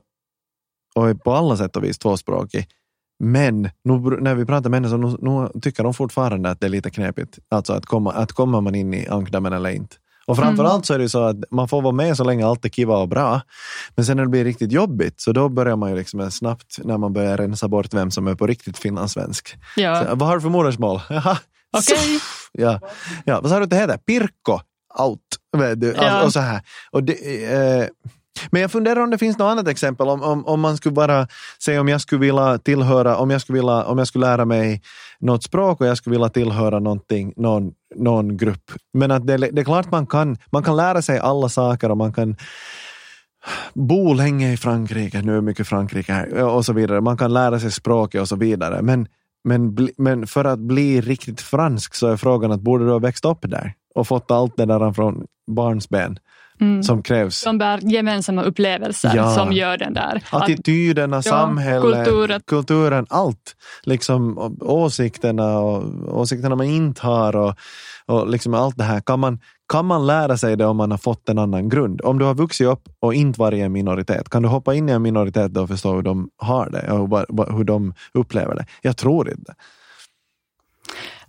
och är på alla sätt och vis tvåspråkig. Men nu, när vi pratar med henne så nu, nu tycker de fortfarande att det är lite knepigt. Alltså att komma, att kommer man in i ankdammen eller inte. Och framförallt så är det så att man får vara med så länge allt är kiva och bra. Men sen när det blir riktigt jobbigt så då börjar man ju liksom snabbt när man börjar rensa bort vem som är på riktigt finlandssvensk. Ja. Så, vad har du för modersmål? Jaha. Okej. Ja. ja, vad sa du att det heter? Pirko out. Ja. Och så här. Och det, eh, men jag funderar om det finns något annat exempel. Om, om, om man skulle bara säga om jag skulle vilja tillhöra, om jag skulle, vilja, om jag skulle lära mig något språk och jag skulle vilja tillhöra någonting, någon, någon grupp. Men att det, det är klart man kan, man kan lära sig alla saker och man kan bo länge i Frankrike, nu är mycket Frankrike här, och så vidare. Man kan lära sig språket och så vidare. Men, men, men för att bli riktigt fransk så är frågan att borde du ha växt upp där och fått allt det där från barnsben Mm. som krävs? De bär gemensamma upplevelser Ja. som gör den där. Att, Attityderna, samhället, kulturen. kulturen, allt. Liksom, åsikterna och åsikterna man inte har och, och liksom allt det här. Kan man, kan man lära sig det om man har fått en annan grund? Om du har vuxit upp och inte varit i en minoritet, kan du hoppa in i en minoritet då och förstå hur de har det och hur de upplever det? Jag tror inte.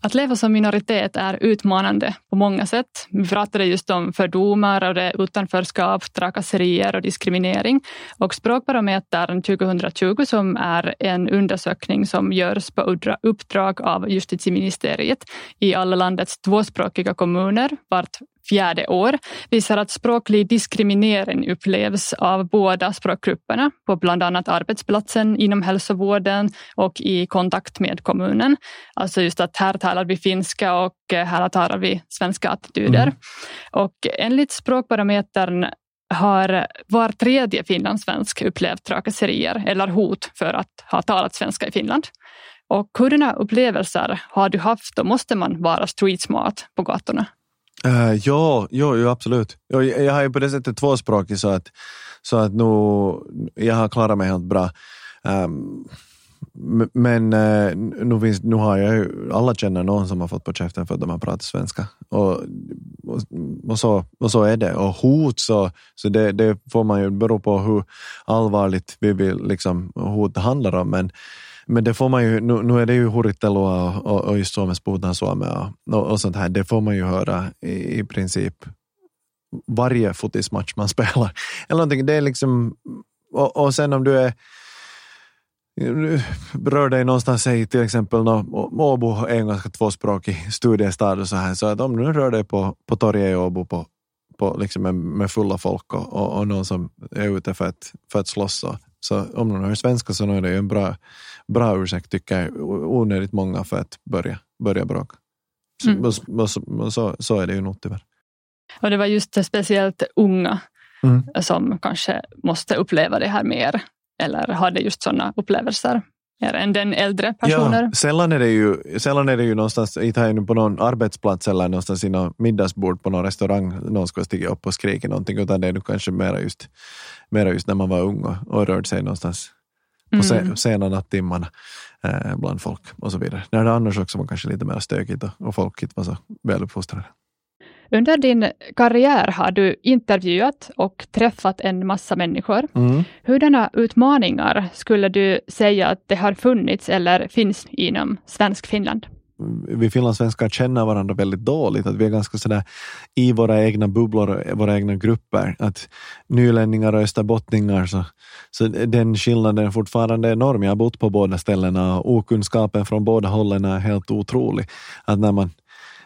Att leva som minoritet är utmanande på många sätt. Vi pratade just om fördomar och det utanförskap, trakasserier och diskriminering. Och Språkbarometern 2020 som är en undersökning som görs på uppdrag av justitieministeriet i alla landets tvåspråkiga kommuner vart fjärde år visar att språklig diskriminering upplevs av båda språkgrupperna på bland annat arbetsplatsen, inom hälsovården och i kontakt med kommunen. Alltså just att här talar vi finska och eh, här talar vi svenska attityder. Mm. Och enligt Språkbarometern har var tredje finlandssvensk upplevt trakasserier eller hot för att ha talat svenska i Finland. Och hurdana upplevelser har du haft och måste man vara street smart på gatorna? Uh, ja, ja, ja, absolut. Jag, jag har ju på det sättet tvåspråkig så att, så att nu, jag har klarat mig helt bra. Um, men uh, nu, finns, nu har jag ju, alla känner någon som har fått på käften för att de har pratat svenska. Och, och, och, så, och så är det. Och hot så, så det, det får man ju bero på hur allvarligt vi vill liksom, hot handlar om. Men, men det får man ju, nu, nu är det ju hurittelua och, och, och just Suomes puhutaan suomea och, och sånt här. Det får man ju höra i, i princip varje fotismatch man spelar. Eller någonting, det är liksom, och, och sen om du är rör dig någonstans, säg till exempel Åbo är en ganska tvåspråkig studiestad och så här, så att om du rör dig på, på torget i Åbo på, på liksom med, med fulla folk och, och, och någon som är ute för att, för att slåss så, så om någon hör svenska så är det ju en bra, bra ursäkt tycker jag, onödigt många för att börja, börja bråka. Så, Mm. så, så, så är det ju nog tyvärr. Och det var just speciellt unga Mm. som kanske måste uppleva det här mer eller hade just sådana upplevelser. mer än den äldre personer. Ja, sällan är det ju, sällan är det ju någonstans, inte här på någon arbetsplats eller någonstans i någon middagsbord på någon restaurang, någon ska stiga upp och skrika någonting, utan det är nog kanske mera just, mera just när man var ung och, och rörde sig någonstans på mm. sena nattimmarna eh, bland folk och så vidare. När det annars också var kanske lite mer stökigt och, och folk inte var så väluppfostrade. Under din karriär har du intervjuat och träffat en massa människor. Mm. Hurdana utmaningar skulle du säga att det har funnits eller finns inom svensk Finland? Vi finlandssvenskar känner varandra väldigt dåligt, att vi är ganska sådär i våra egna bubblor, våra egna grupper. Att nylänningar och österbottningar, så, så den skillnaden är fortfarande enorm. Jag har bott på båda ställena och okunskapen från båda hållen är helt otrolig. Att när man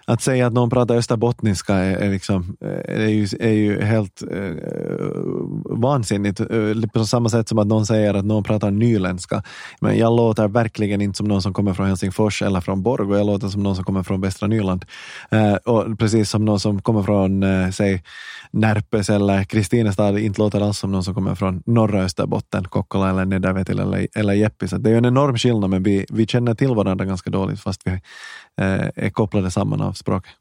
att säga att någon pratar österbottniska är, är, liksom, eh, är, ju, är ju helt eh, vansinnigt. Eh, på samma sätt som att någon säger att någon pratar nyländska. Men jag låter verkligen inte som någon som kommer från Helsingfors eller från Borgå. Jag låter som någon som kommer från västra Nyland. Eh, och precis som någon som kommer från, eh, säg, Närpes eller Kristinestad inte låter alls som någon som kommer från norra Österbotten, Kokkola eller Nedervetil eller, eller Jeppis. Det är ju en enorm skillnad, men vi, vi känner till varandra ganska dåligt fast vi eh, är kopplade samman av språket.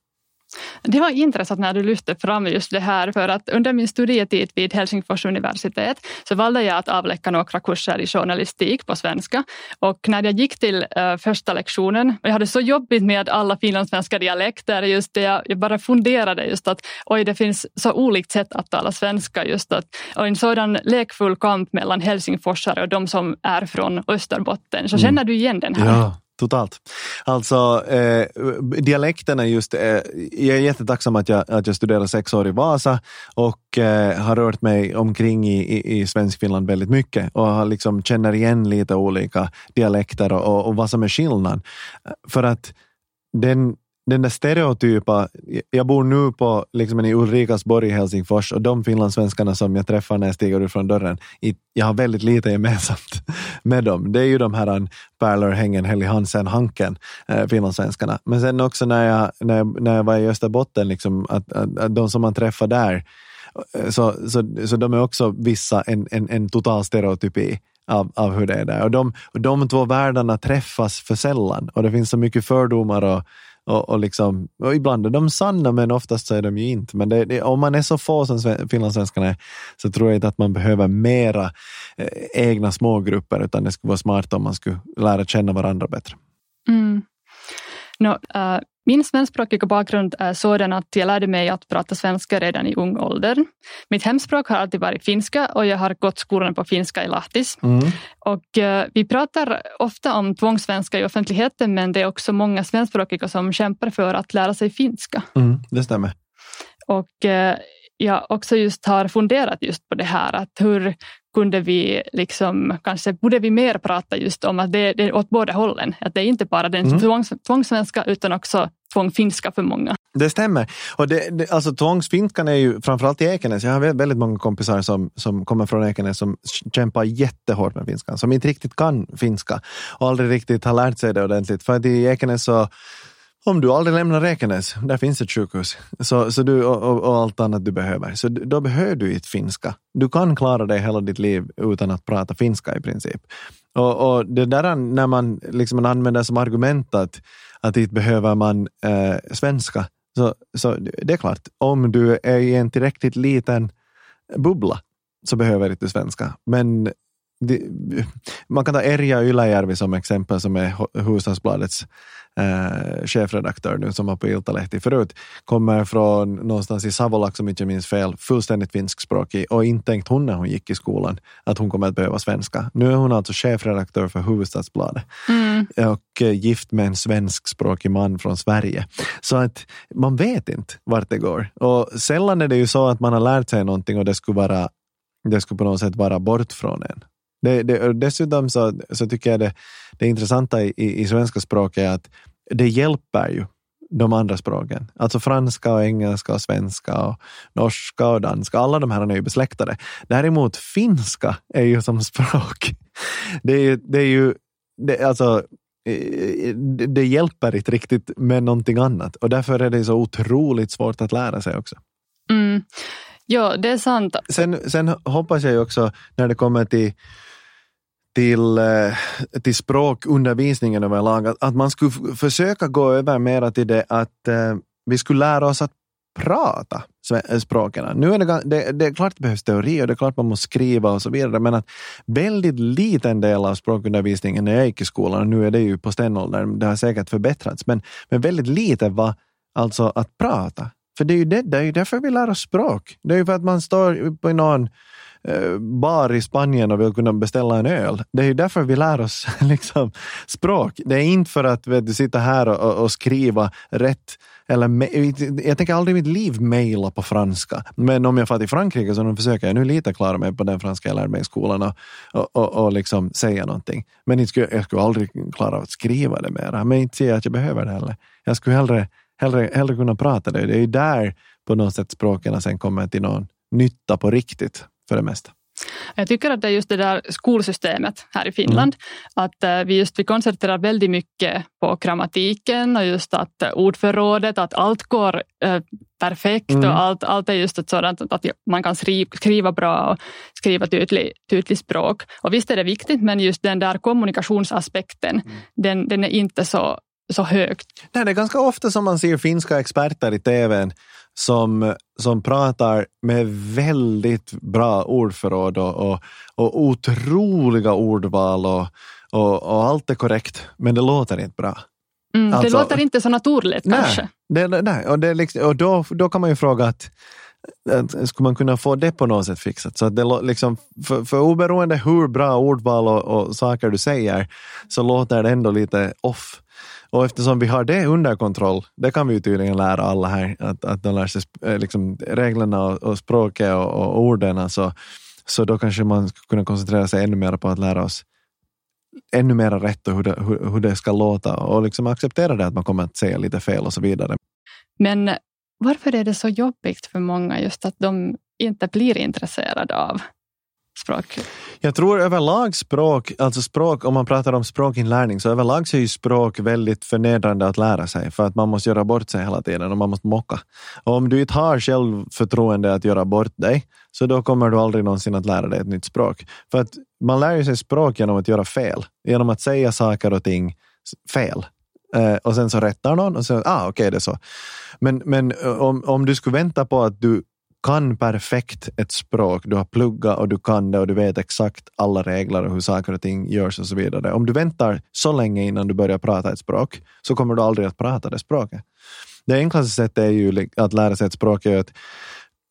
Det var intressant när du lyfte fram just det här, för att under min studietid vid Helsingfors universitet så valde jag att avlägga några kurser i journalistik på svenska. Och när jag gick till uh, första lektionen, och jag hade så jobbigt med alla finlandssvenska dialekter, just det, jag, jag bara funderade just att oj, det finns så olikt sätt att tala svenska, just att, och en sådan lekfull kamp mellan helsingforsare och de som är från Österbotten, så mm. känner du igen den här? Ja. Totalt. Alltså eh, är just, eh, jag är jättetacksam att jag, att jag studerade sex år i Vasa och eh, har rört mig omkring i, i, i Svenskfinland väldigt mycket och liksom känner igen lite olika dialekter och, och vad som är skillnad. För att den, den där stereotypa, jag bor nu på liksom i Ulrikasborg i Helsingfors och de finlandssvenskarna som jag träffar när jag stiger ut från dörren, jag har väldigt lite gemensamt med dem. Det är ju de här um, Perler, Hängen, Helly Hansen, Hanken, eh, finlandssvenskarna. Men sen också när jag, när jag, när jag var i Österbotten, liksom, att, att, att de som man träffar där, eh, så, så, så de är också vissa en, en, en total stereotypi. Av, av hur det är där. Och de, och de två världarna träffas för sällan och det finns så mycket fördomar och och, och, liksom, och ibland är de sanna, men oftast så är de ju inte. Men det, det, om man är så få som finlandssvenskarna är, så tror jag inte att man behöver mera eh, egna smågrupper, utan det skulle vara smart om man skulle lära känna varandra bättre. Mm. No, uh, eh, min svenskspråkiga bakgrund är sådan att jag lärde mig att prata svenska redan i ung ålder. Mitt hemspråk har alltid varit finska och jag har gått skolan på finska i Lahtis. Mm. Och, uh, vi pratar ofta om tvångssvenska i offentligheten men det är också många svenskspråkiga som kämpar för att lära sig finska. Mm, det stämmer. Och uh, jag också just har funderat just på det här att hur kunde vi liksom, kanske borde vi mer prata just om att det, det är åt båda hållen. Att det är inte bara den mm. tvångs, tvångssvenska utan också tvångfinska för många. Det stämmer. Och det, det, alltså, tvångsfinskan är ju framförallt i Ekenäs. Jag har väldigt många kompisar som, som kommer från Ekenäs som kämpar jättehårt med finskan, som inte riktigt kan finska och aldrig riktigt har lärt sig det ordentligt. För att i Ekenäs så om du aldrig lämnar Räkenäs, där finns ett sjukhus, så, så du, och, och, allt annat du behöver, så då behöver du inte finska. Du kan klara dig hela ditt liv utan att prata finska i princip. Och, och det där när man liksom använder som argument att, att inte behöver man eh, svenska, så, så det är klart, om du är i en tillräckligt liten bubbla så behöver inte svenska. Men det, man kan ta Erja Ylajärvi som exempel som är Hufvudstadsbladets eh, chefredaktör nu som var på Iltalehti förut, kommer från någonstans i Savolax om inte minns fel, fullständigt finskspråkig och inte tänkt hon när hon gick i skolan att hon kommer att behöva svenska. Nu är hon alltså chefredaktör för Hufvudstadsbladet mm. och eh, gift med en svenskspråkig man från Sverige. Så att man vet inte vart det går. Och sällan är det ju så att man har lärt sig någonting och det skulle vara det skulle på något sätt vara bort från en. Det, det, dessutom så, så tycker jag det, det intressanta i, i svenska språket är att det hjälper ju de andra språken. Alltså franska, och engelska, och svenska, och norska och danska. Alla de här är ju besläktade. Däremot finska är ju som språk. Det är, det är ju, det, alltså, det, det hjälper inte riktigt med någonting annat och därför är det så otroligt svårt att lära sig också. Mm. Ja, det är sant. Sen, sen hoppas jag ju också när det kommer till till, eh, till språkundervisningen överlag. Att, att man skulle försöka gå över mera till det att eh, vi skulle lära oss att prata eh, språken. Nu är det, det, det är klart det behövs teori och det är klart man måste skriva och så vidare, men att väldigt liten del av språkundervisningen när jag gick i skolan, och nu är det ju på stenåldern, det har säkert förbättrats, men, men väldigt lite var alltså att prata. För det är ju det, det är ju därför vi lär oss språk. Det är ju för att man står på någon Eh, bar i Spanien och vill kunna beställa en öl. Det är ju därför vi lär oss liksom, språk. Det är inte för att vet, du sitter här och, och skriva rätt. Eller, jag tänker aldrig i mitt liv mejla på franska. Men om jag far till Frankrike så försöker jag nu lite klara mig på den franska jag lärde mig i skolan och, och, och, och liksom säga någonting. Men jag skulle, jag skulle aldrig klara att skriva det mera. Men inte säga att jag behöver det heller. Jag skulle hellre, hellre, hellre kunna prata det. Det är ju där på något sätt språken sen kommer till någon nytta på riktigt för det mesta. Jag tycker att det är just det där skolsystemet här i Finland. Mm. Att eh, vi just vi koncentrerar väldigt mycket på grammatiken och just att eh, ordförrådet, att allt går eh, perfekt mm. och allt, allt är just ett sådant att man kan skriva, skriva bra och skriva tydligt, tydligt språk. Och visst är det viktigt, men just den där kommunikationsaspekten, mm. den, den är inte så så högt. Nej, det är ganska ofta som man ser finska experter i tvn som, som pratar med väldigt bra ordförråd och, och, och otroliga ordval och, och, och, allt är korrekt, men det låter inte bra. Mm, det alltså, låter inte så naturligt nej, kanske. Det, nej, och, det liksom, och då, då kan man ju fråga att skulle man kunna få det på något sätt fixat? Så att det liksom, för, för oberoende hur bra ordval och, och saker du säger så låter det ändå lite off. Och eftersom vi har det under kontroll, det kan vi ju tydligen lära alla här, att, att de lär sig eh, liksom, reglerna och, och språket och, och orden, så, så då kanske man skulle kunna koncentrera sig ännu mer på att lära oss ännu mer rätt och hur det, hur, hur det ska låta och liksom acceptera det att man kommer att säga lite fel och så vidare. Men varför är det så jobbigt för många just att de inte blir intresserade av språk? Jag tror överlag språk, alltså språk, om man pratar om språkinlärning, så överlag så är ju språk väldigt förnedrande att lära sig för att man måste göra bort sig hela tiden och man måste mocka. Och om du inte har självförtroende att göra bort dig, så då kommer du aldrig någonsin att lära dig ett nytt språk. För att man lär sig språk genom att göra fel, genom att säga saker och ting fel. Eh, och sen så rättar någon och så, ah okej okay, det är så. Men, men eh, om, om du skulle vänta på att du kan perfekt ett språk, du har pluggat och du kan det och du vet exakt alla regler och hur saker och ting görs och så vidare. Om du väntar så länge innan du börjar prata ett språk så kommer du aldrig att prata det språket. Det enklaste sättet är ju att lära sig ett språk är att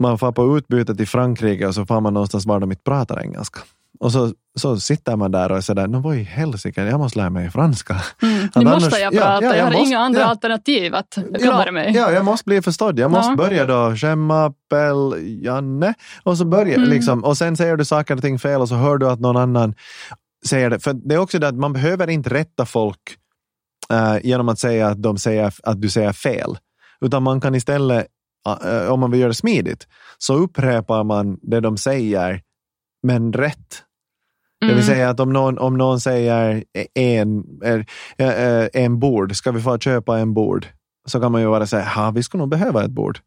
man får på utbyte till Frankrike och så får man någonstans var de inte pratar engelska. Och så, så sitter man där och är sådär, no vad i helsike, jag måste lära mig franska. Mm, nu annars, måste jag prata, ja, ja, jag, jag, har måste, inga andra ja, alternativ att klara mig. Ja, jag måste bli förstådd. Jag måste börja då, Schemmapel, Janne. Och så börjar mm. liksom, och sen säger du saker och ting fel och så hör du att någon annan säger det. För det är också det att man behöver inte rätta folk uh, genom att säga att, de säger, att du säger fel. Utan man kan istället, uh, om man vill göra det smidigt, så upprepar man det de säger men rätt. Mm. Det vill säga att om någon, om någon säger en, en, en bord, ska vi få köpa en bord? Så kan man ju bara säga, ja vi skulle nog behöva ett bord.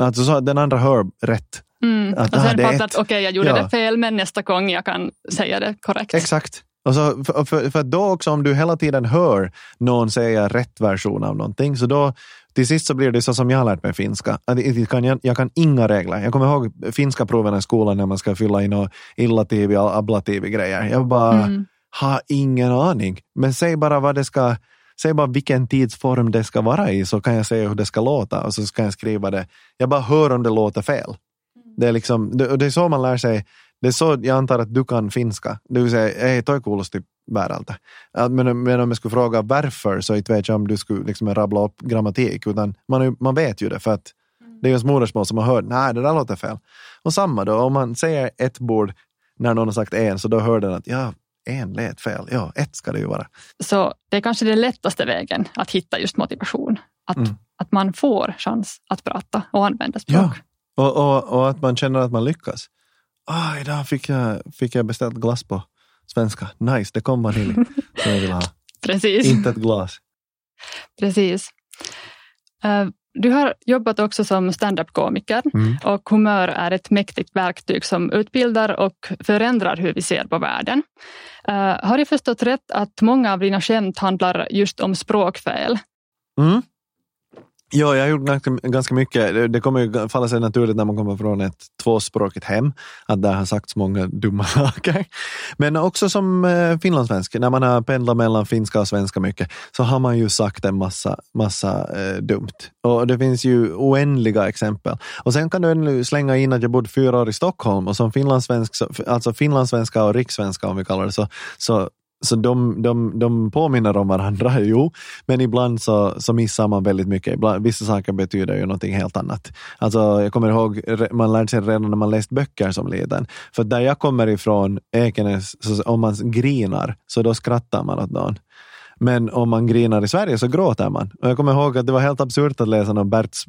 Alltså så att den andra hör rätt. Mm. Att, och sen fattar att okej, okay, jag gjorde ja. det fel, men nästa gång jag kan säga det korrekt. Exakt. Och så, för, för, för då också, om du hela tiden hör någon säga rätt version av någonting, så då till sist så blir det så som jag har lärt mig finska. Jag kan, jag kan inga regler. Jag kommer ihåg finska proven i skolan när man ska fylla in illativ och ablativ grejer. Jag bara mm. har ingen aning. Men säg bara vad det ska Säg bara vilken tidsform det ska vara i så kan jag säga hur det ska låta och så kan jag skriva det. Jag bara hör om det låter fel. Det är, liksom, det, det är så man lär sig. Det är så jag antar att du kan finska. Det vill säga, hej, toi kuulosti väärältä. Men, men om jag skulle fråga varför så inte vet jag om du skulle liksom rabbla upp grammatik, utan man, man vet ju det för att mm. det är ens modersmål som man hör, nej det där låter fel. Och samma då, om man säger ett bord när någon har sagt en, så då hör den att ja, en lät fel. Ja, ett ska det ju vara. Så det är kanske den lättaste vägen att hitta just motivation. Att, mm. att man får chans att prata och använda språk. Ja, och, och, och att man känner att man lyckas. Ah, idag fick jag, fick jag beställt glass på svenska. Nice, det kom vanilj som jag vill ha. Precis. Inte ett glas. Precis. Uh, Du har jobbat också som standup-komiker Mm. och humör är ett mäktigt verktyg som utbildar och förändrar hur vi ser på världen. Eh, har jag förstått rätt att många av dina skämt handlar just om språkfel? Mm. Ja, jag har gjort ganska, mycket. Det- kommer ju falla sig naturligt när man kommer från ett tvåspråkigt hem, att där har sagts många dumma saker. Men också som eh, finlandssvensk, när man har pendlat mellan finska och svenska mycket, så har man ju sagt en massa, massa eh, dumt. Och det finns ju oändliga exempel. Och sen kan du ännu slänga in att jag bodde fyra år i Stockholm och som finlandssvensk, alltså finlandssvenska och rikssvenska om vi kallar det så, så så de, de, de påminner om varandra, jo, men ibland så, så missar man väldigt mycket. Ibland, vissa saker betyder ju någonting helt annat. Alltså, jag kommer ihåg, man lärde sig redan när man läst böcker som liten. För där jag kommer ifrån, Ekenäs, om man grinar, så då skrattar man åt någon. Men om man grinar i Sverige så gråter man. Och jag kommer ihåg att det var helt absurt att läsa någon Berts,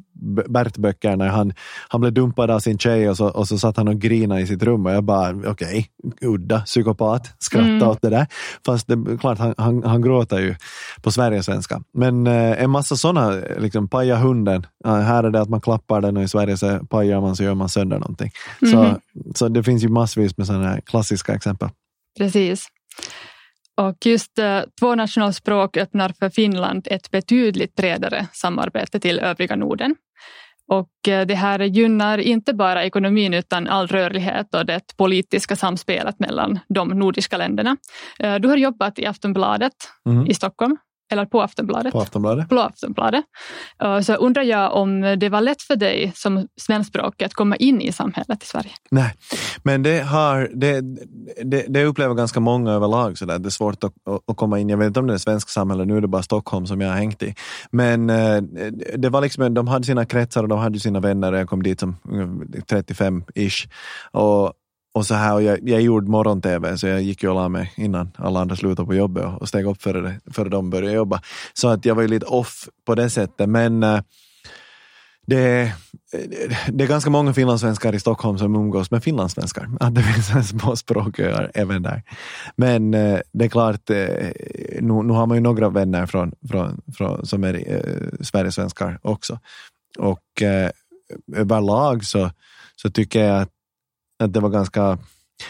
Bert-böcker när han, han blev dumpad av sin tjej och så, och så satt han och grinade i sitt rum och jag bara, okej, udda, psykopat, skratta Mm. åt det där. Fast det, klart, han, han, han gråter ju på Sverigesvenska. Men eh, en massa sådana, liksom paja hunden, här är det att man klappar den och i Sverige så pajar man så gör man sönder någonting. Mhm. Så, så det finns ju massvis med sådana här klassiska exempel. Precis. Och just eh, två nationalspråk öppnar för Finland ett betydligt bredare samarbete till övriga Norden. Och eh, det här gynnar inte bara ekonomin utan all rörlighet och det politiska samspelet mellan de nordiska länderna. Eh, Du har jobbat i Aftonbladet Mhm. i Stockholm, eller på Aftonbladet. På Aftonbladet. på Aftonbladet. Eh, Så undrar jag om det var lätt för dig som svenskspråkig att komma in i samhället i Sverige? Nej, men det, har, det, det, det upplever ganska många överlag. Så där. Det är svårt att, att komma in. Jag vet inte om det är svenska samhället, nu är det bara Stockholm som jag har hängt i. Men eh, det var liksom, de hade sina kretsar och de hade sina vänner jag kom dit som eh, 35-ish. Och, och så här, och jag, jag gjorde morgon-tv, så jag gick ju och la mig innan alla andra slutade på jobbet och, och steg upp före, det- före de började jobba. Så att jag var ju lite off på det sättet. Men äh, det, det är ganska många finlandssvenskar i Stockholm som umgås med finlandssvenskar. Att det finns en små språköar även där. Men eh, det är klart, eh, nu, nu har man ju några vänner från, från, från, som är eh, Sverigesvenskar också. Och eh, överlag så, så tycker jag att, att det var ganska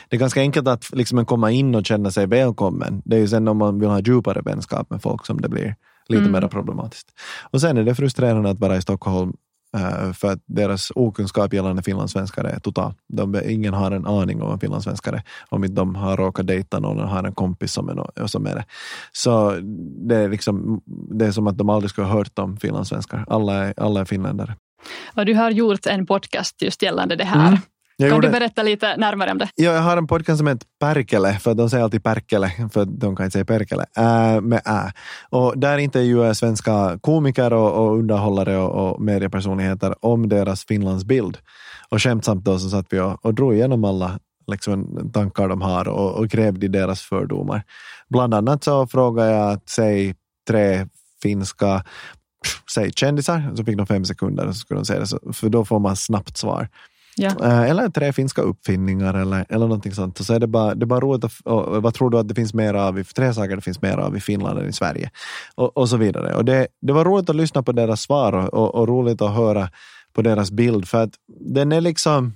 det är ganska enkelt att liksom komma in och känna sig välkommen. Det är ju sen om man vill ha djupare vänskap med folk som det blir lite Mm. mer problematiskt. Och sen är det frustrerande att vara i Stockholm eh, för att deras okunskap gällande finlandssvenskar är total. De, ingen har en aning om vad finlandssvenskar är. Om inte de har råkat dejta någon och har en kompis som är, som är det. Så det är, liksom, det är som att de aldrig skulle ha hört om finlandssvenskar. Alla är, alla är finländare. Och du har gjort en podcast just gällande det här. Mm. Jag Kan gjorde- du berätta lite närmare om det? Ja, jag har en podcast som heter Perkele, för de säger alltid Perkele, för de kan inte säga Perkele, äh, med ä. Och där intervjuar jag svenska komiker och, och underhållare och, och mediepersonligheter om deras Finlandsbild. Och skämtsamt då så satt vi och, och drog igenom alla liksom, tankar de har och, och grävde i deras fördomar. Bland annat så frågade jag att säg tre finska säg kändisar, så fick de fem sekunder och så skulle de säga det, så, för då får man snabbt svar. Ja. Eh, eller tre finska uppfinningar eller, eller någonting sånt. Så är det bara, det är bara roligt. Att, och, vad tror du att det finns mer av? i- Tre saker det finns mer av i Finland än i Sverige. Och, och så vidare. Och det, det var roligt att lyssna på deras svar och, och, och roligt att höra på deras bild. För att den är liksom,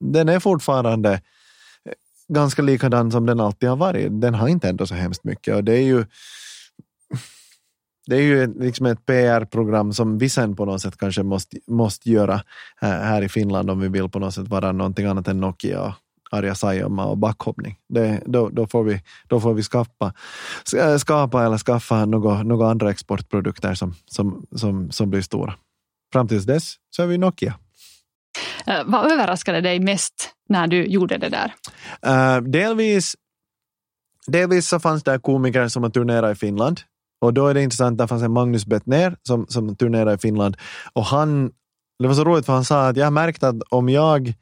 den är fortfarande ganska likadan som den alltid har varit. Den har inte ändå så hemskt mycket. Och det är ju det är ju liksom ett PR-program som vi sen på något sätt kanske måste, måste göra här, här i Finland om vi vill på något sätt vara någonting annat än Nokia och Arja Saijonmaa och backhoppning. Det, då, då, får vi, då får vi skapa, ska- skapa eller skaffa några, några andra exportprodukter som, som, som, som blir stora. Fram tills dess så är vi Nokia. Eh, Vad överraskade dig mest när du gjorde det där? Uh, delvis, delvis så fanns det komiker som har turnerat i Finland. Och då är det intressant, där fanns en Magnus Bettner som, som turnerade i Finland. Och han, det var så roligt för han sa att jag har märkt att om jag,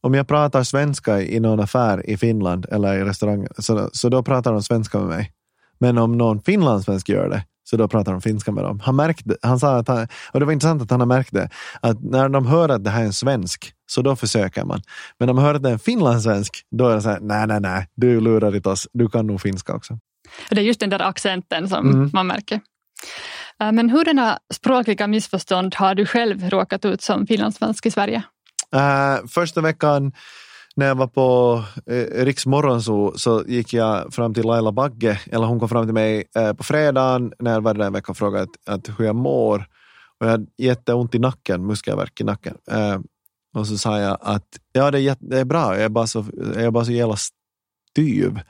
om jag pratar svenska i någon affär i Finland eller i restaurang, så, så då pratar de svenska med mig. Men om någon finlandssvensk gör det, så då pratar de finska med dem. Han, märkte, han sa att han, och det var intressant att han har märkt det, att när de hör att det här är en svensk, så då försöker man. Men om de hör att det är en finlandssvensk, då är det så här, nej, nej, nej, du lurar inte oss, du kan nog finska också. Det är just den där accenten som Mm. man märker. Eh, Men hurdana språkliga missförstånd har du själv råkat ut som finlandssvensk i Sverige? Uh, första veckan när jag var på eh, Riksmorgon så, så gick jag fram till Laila Bagge, eller hon kom fram till mig eh, på fredagen när jag var där en vecka och frågade att, att hur jag mår. Och jag hade jätteont i nacken, muskelvärk i nacken. Eh, och så sa jag att ja, det är, jätte, det är bra, jag är bara så, jag är bara så jävla styv.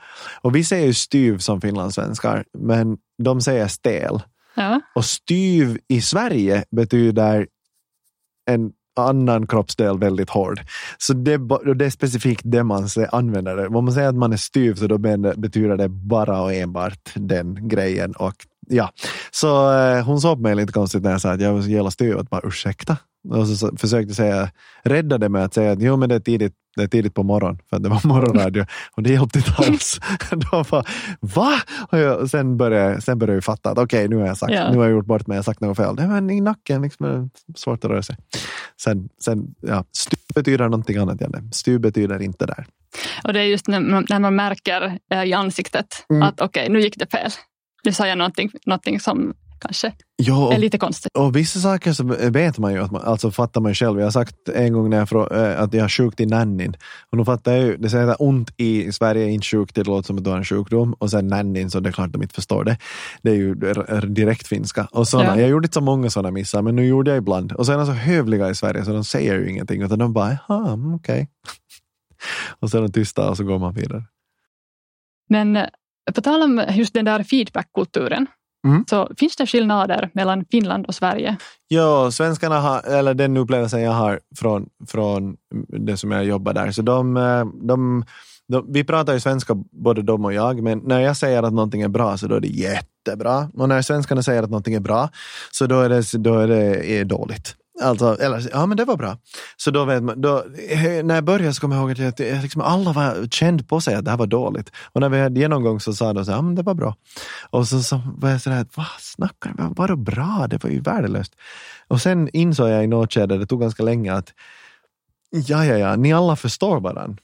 Och vi säger ju styv som finlandssvenskar, men de säger stel. Ja. Och styv i Sverige betyder en annan kroppsdel väldigt hård. Så det, det är specifikt det man använder. det. Om man säger att man är styv så då betyder det bara och enbart den grejen. Och, ja. Så eh, hon såg på mig lite konstigt när jag sa att jag var så jävla styv. Att bara, ursäkta? Och så, försökte säga, rädda det med att säga att jo, men det är tidigt det är tidigt på morgonen, för att det var morgonradio. Och det hjälpte inte alls. Då bara, va? Och jag, sen, började, sen började jag fatta att okej, nu har jag sagt, Ja. nu har jag gjort bort mig, jag har sagt något fel. Det var i nacken, liksom, svårt att röra sig. Sen, sen ja, styv betyder någonting annat, Janne. Styv betyder inte där. Och det är just när man, när man märker eh, i ansiktet Mm. att okej, nu gick det fel. Nu sa jag någonting, någonting som kanske Ja, är och, lite konstigt. och vissa saker så vet man ju, att man, alltså fattar man ju själv. Jag har sagt en gång när jag frå, eh, att jag har sjukt i nannin. Och då fattar jag ju, det säger att ont i Sverige är inte sjukt, det låter som att du har en sjukdom. Och sen nannin, så det är klart att de inte förstår det. Det är ju direkt finska. Och såna, Ja. Jag gjorde inte så många sådana missar, men nu gjorde jag ibland. Och så är de så hövliga i Sverige så de säger ju ingenting, utan de bara, ja, okej. och så är de tysta och så går man vidare. Men eh, på tal om just den där feedbackkulturen, Mm. så finns det skillnader mellan Finland och Sverige? Ja, svenskarna har, eller den upplevelsen jag har från, från det som jag jobbar där, så de, eh, de, de, vi pratar ju svenska både de och jag, men när jag säger att någonting är bra så då är det jättebra. Och när svenskarna säger att någonting är bra så då är det, då är det är dåligt. Alltså, eller, ja men det var bra. Så då vet man, då, eh, när jag började så kommer jag ihåg att jag, liksom, alla var känd på sig att det här var dåligt. Och när vi hade genomgång så sa de så här, ja men det var bra. Och så, så var jag sådär, vad snackar du om? Vadå bra? Det var ju värdelöst. Och sen insåg jag i något skede, det tog ganska länge, att ja, ja, ja, ni alla förstår varandra.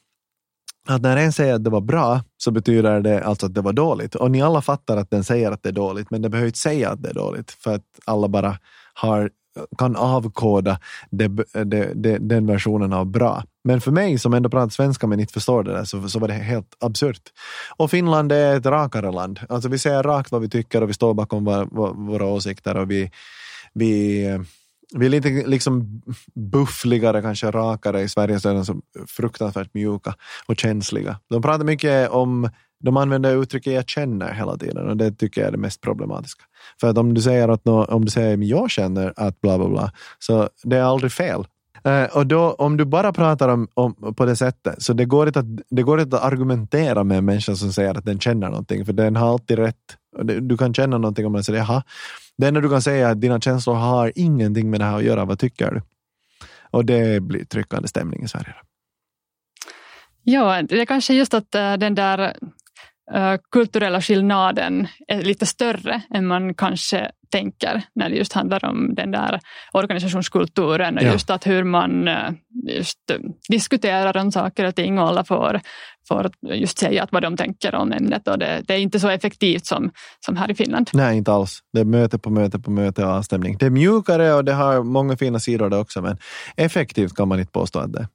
Att när en säger att det var bra så betyder det alltså att det var dåligt. Och ni alla fattar att den säger att det är dåligt, men den behöver inte säga att det är dåligt för att alla bara har, kan avkoda det, det, det, den versionen av bra. Men för mig som ändå pratar svenska men inte förstår det där så, så var det helt absurt. Och Finland är ett rakare land. Alltså vi säger rakt vad vi tycker och vi står bakom våra, våra åsikter och vi, vi vi är lite liksom buffligare, kanske rakare. I Sverige så är de så fruktansvärt mjuka och känsliga. De pratar mycket om, de använder uttrycket jag känner hela tiden och det tycker jag är det mest problematiska. För att om du säger att nå, om du säger jag känner att bla bla bla, så det är aldrig fel. Eh, och då, om du bara pratar om, om, på det sättet, så det går, inte att, det går inte att argumentera med en människa som säger att den känner någonting, för den har alltid rätt. Du kan känna någonting om man säger jaha. Det enda du kan säga är att dina känslor har ingenting med det här att göra, vad tycker du? Och det blir tryckande stämning i Sverige. Ja, det är kanske just att eh, den där kulturella skillnaden är lite större än man kanske tänker när det just handlar om den där organisationskulturen och Ja. just att hur man eh, just eh, diskuterar om saker och ting och alla får, får just säga att vad de tänker om ämnet och det, det är inte så effektivt som, som här i Finland. Nej, inte alls. Det är möte på möte på möte och avstämning. Det är mjukare och det har många fina sidor det också, men effektivt kan man inte påstå att det är.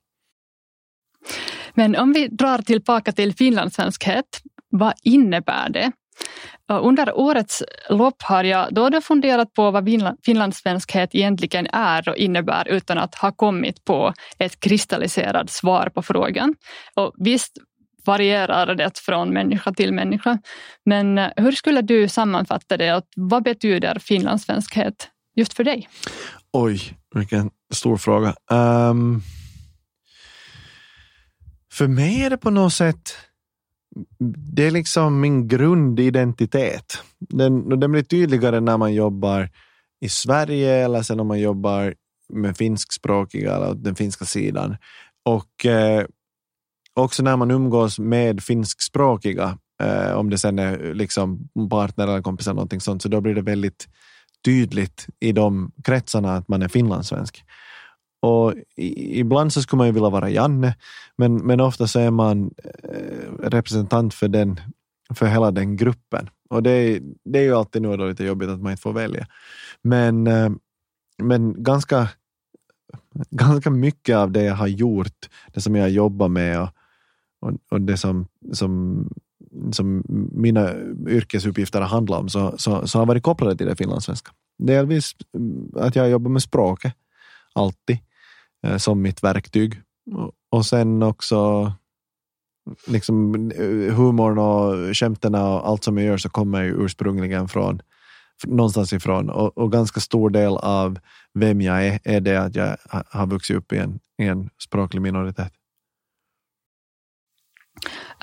Men om vi drar tillbaka till finlandssvenskhet, vad innebär det? Under årets lopp har jag då och då funderat på vad finlandssvenskhet egentligen är och innebär utan att ha kommit på ett kristalliserat svar på frågan. Och visst varierar det från människa till människa, men hur skulle du sammanfatta det och vad betyder finlandssvenskhet just för dig? Oj, vilken stor fråga. Um, för mig är det på något sätt, det är liksom min grundidentitet. Den, den blir tydligare när man jobbar i Sverige eller sen om man jobbar med finskspråkiga eller den finska sidan. Och eh, också när man umgås med finskspråkiga, eh, om det sen är liksom partner eller kompisar eller någonting sånt, så då blir det väldigt tydligt i de kretsarna att man är finlandssvensk. Och i, ibland så skulle man ju vilja vara Janne, men, men ofta så är man eh, representant för, den, för hela den gruppen. Och det är, det är ju alltid nu då lite jobbigt att man inte får välja. Men, eh, men ganska, ganska mycket av det jag har gjort, det som jag jobbar med och, och, och det som, som, som mina yrkesuppgifter har handlat om, så, så, så har varit kopplade till det finlandssvenska. Delvis mm, att jag jobbar med språket, alltid, som mitt verktyg. Och, sen också liksom eh, humorn och skämten och allt som jag gör så kommer ju ursprungligen från någonstans ifrån och, och ganska stor del av vem jag är är det att jag har vuxit upp i en, i en språklig minoritet.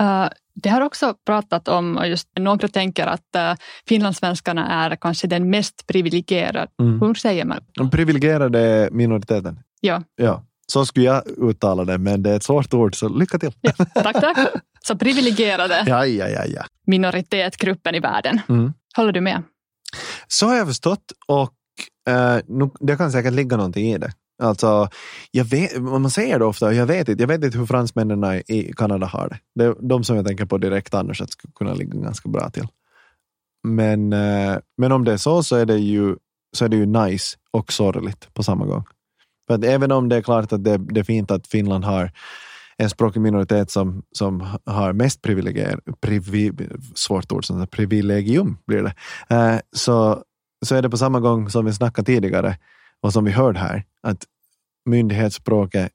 Uh, det har också pratat om, och just några tänker att uh, finlandssvenskarna är kanske den mest privilegierade. Mm. Hur säger man? De privilegierade minoriteten? Ja. ja. Så skulle jag uttala det, men det är ett svårt ord, så lycka till. Ja, tack, tack. Så privilegierade ja, ja, ja, ja. minoritetsgruppen i världen. Mm. Håller du med? Så har jag förstått och eh, det kan säkert ligga någonting i det. Alltså, jag vet, man säger det ofta, jag vet inte, jag vet inte hur fransmännen i Kanada har det. Det är de som jag tänker på direkt annars att skulle kunna ligga ganska bra till. Men, eh, men om det är så så är det ju, så är det ju nice och sorgligt på samma gång. För att även om det är klart att det, det är fint att Finland har en språklig minoritet som, som har mest privilegier, privi, svårt ord, som privilegium blir det, eh, så, så är det på samma gång som vi snackade tidigare och som vi hörde här, att myndighetsspråket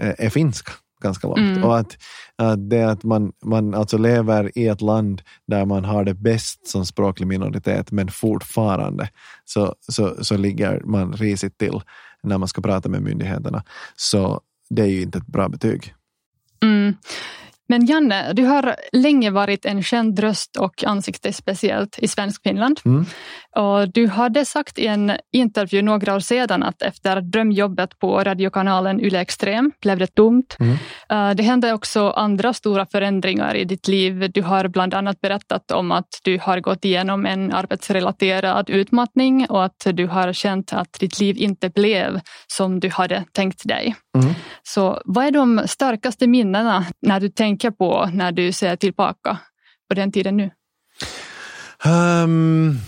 är, är finska ganska långt. Mm. Och att, att det att man, man alltså lever i ett land där man har det bäst som språklig minoritet, men fortfarande så, så, så ligger man risigt till när man ska prata med myndigheterna. Så det är ju inte ett bra betyg. Mm. Men Janne, du har länge varit en känd röst och ansikte speciellt i svensk Finland. Mm. Och du hade sagt i en intervju några år sedan att efter drömjobbet på radiokanalen Yle Extrem blev det tomt. Mm. Uh, det hände också andra stora förändringar i ditt liv. Du har bland annat berättat om att du har gått igenom en arbetsrelaterad utmattning och att du har känt att ditt liv inte blev som du hade tänkt dig. Mm. Så vad är de starkaste minnena när du tänker på när du ser tillbaka på den tiden nu? Um,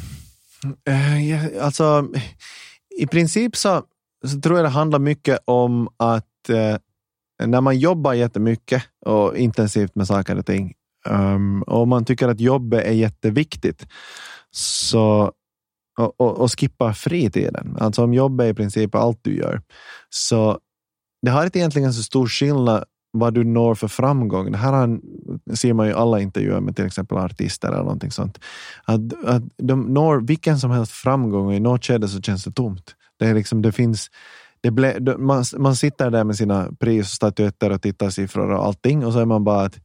eh, alltså, I princip så, så tror jag det handlar mycket om att eh, när man jobbar jättemycket och intensivt med saker och ting um, och man tycker att jobbet är jätteviktigt så och, och, och skippa fritiden. Alltså om jobbet är i princip allt du gör, så det har inte egentligen så stor skillnad vad du når för framgång. Det här ser man ju alla intervjuer med till exempel artister eller någonting sånt. Att, att de når vilken som helst framgång och i något skede så känns det tomt. Det, är liksom, det finns det ble, man, man sitter där med sina prisstatyetter och tittarsiffror och allting och så är man bara att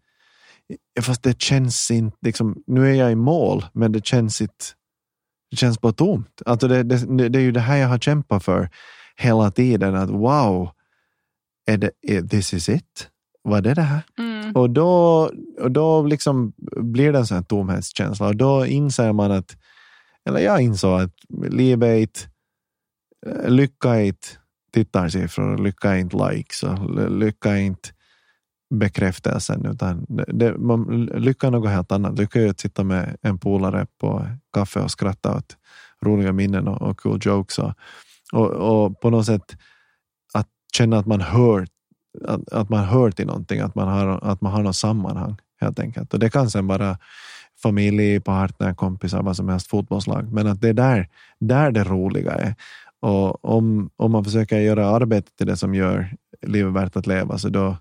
fast det känns inte, liksom, nu är jag i mål men det känns inte, det känns bara tomt. Alltså det, det, det är ju det här jag har kämpat för hela tiden, att wow, är det, är, this is it? Var det det här? Mm. Och då, och då liksom blir det en sån tomhetskänsla och då inser man att, eller jag insåg att livet är inte, lycka är inte tittarsiffror, lycka är inte likes och lycka är inte bekräftelsen, utan det, man, lycka är något helt annat. Lycka är att sitta med en polare på kaffe och skratta åt roliga minnen och, och cool jokes. Och, och, och på något sätt känna att man hör, att, att man hör till någonting, att man har, att man har något sammanhang helt enkelt. Och det kan sen vara familj, partner, kompisar, vad som helst, fotbollslag. Men att det är där, där det roliga är. Och om, om man försöker göra arbetet till det som gör livet värt att leva, så då,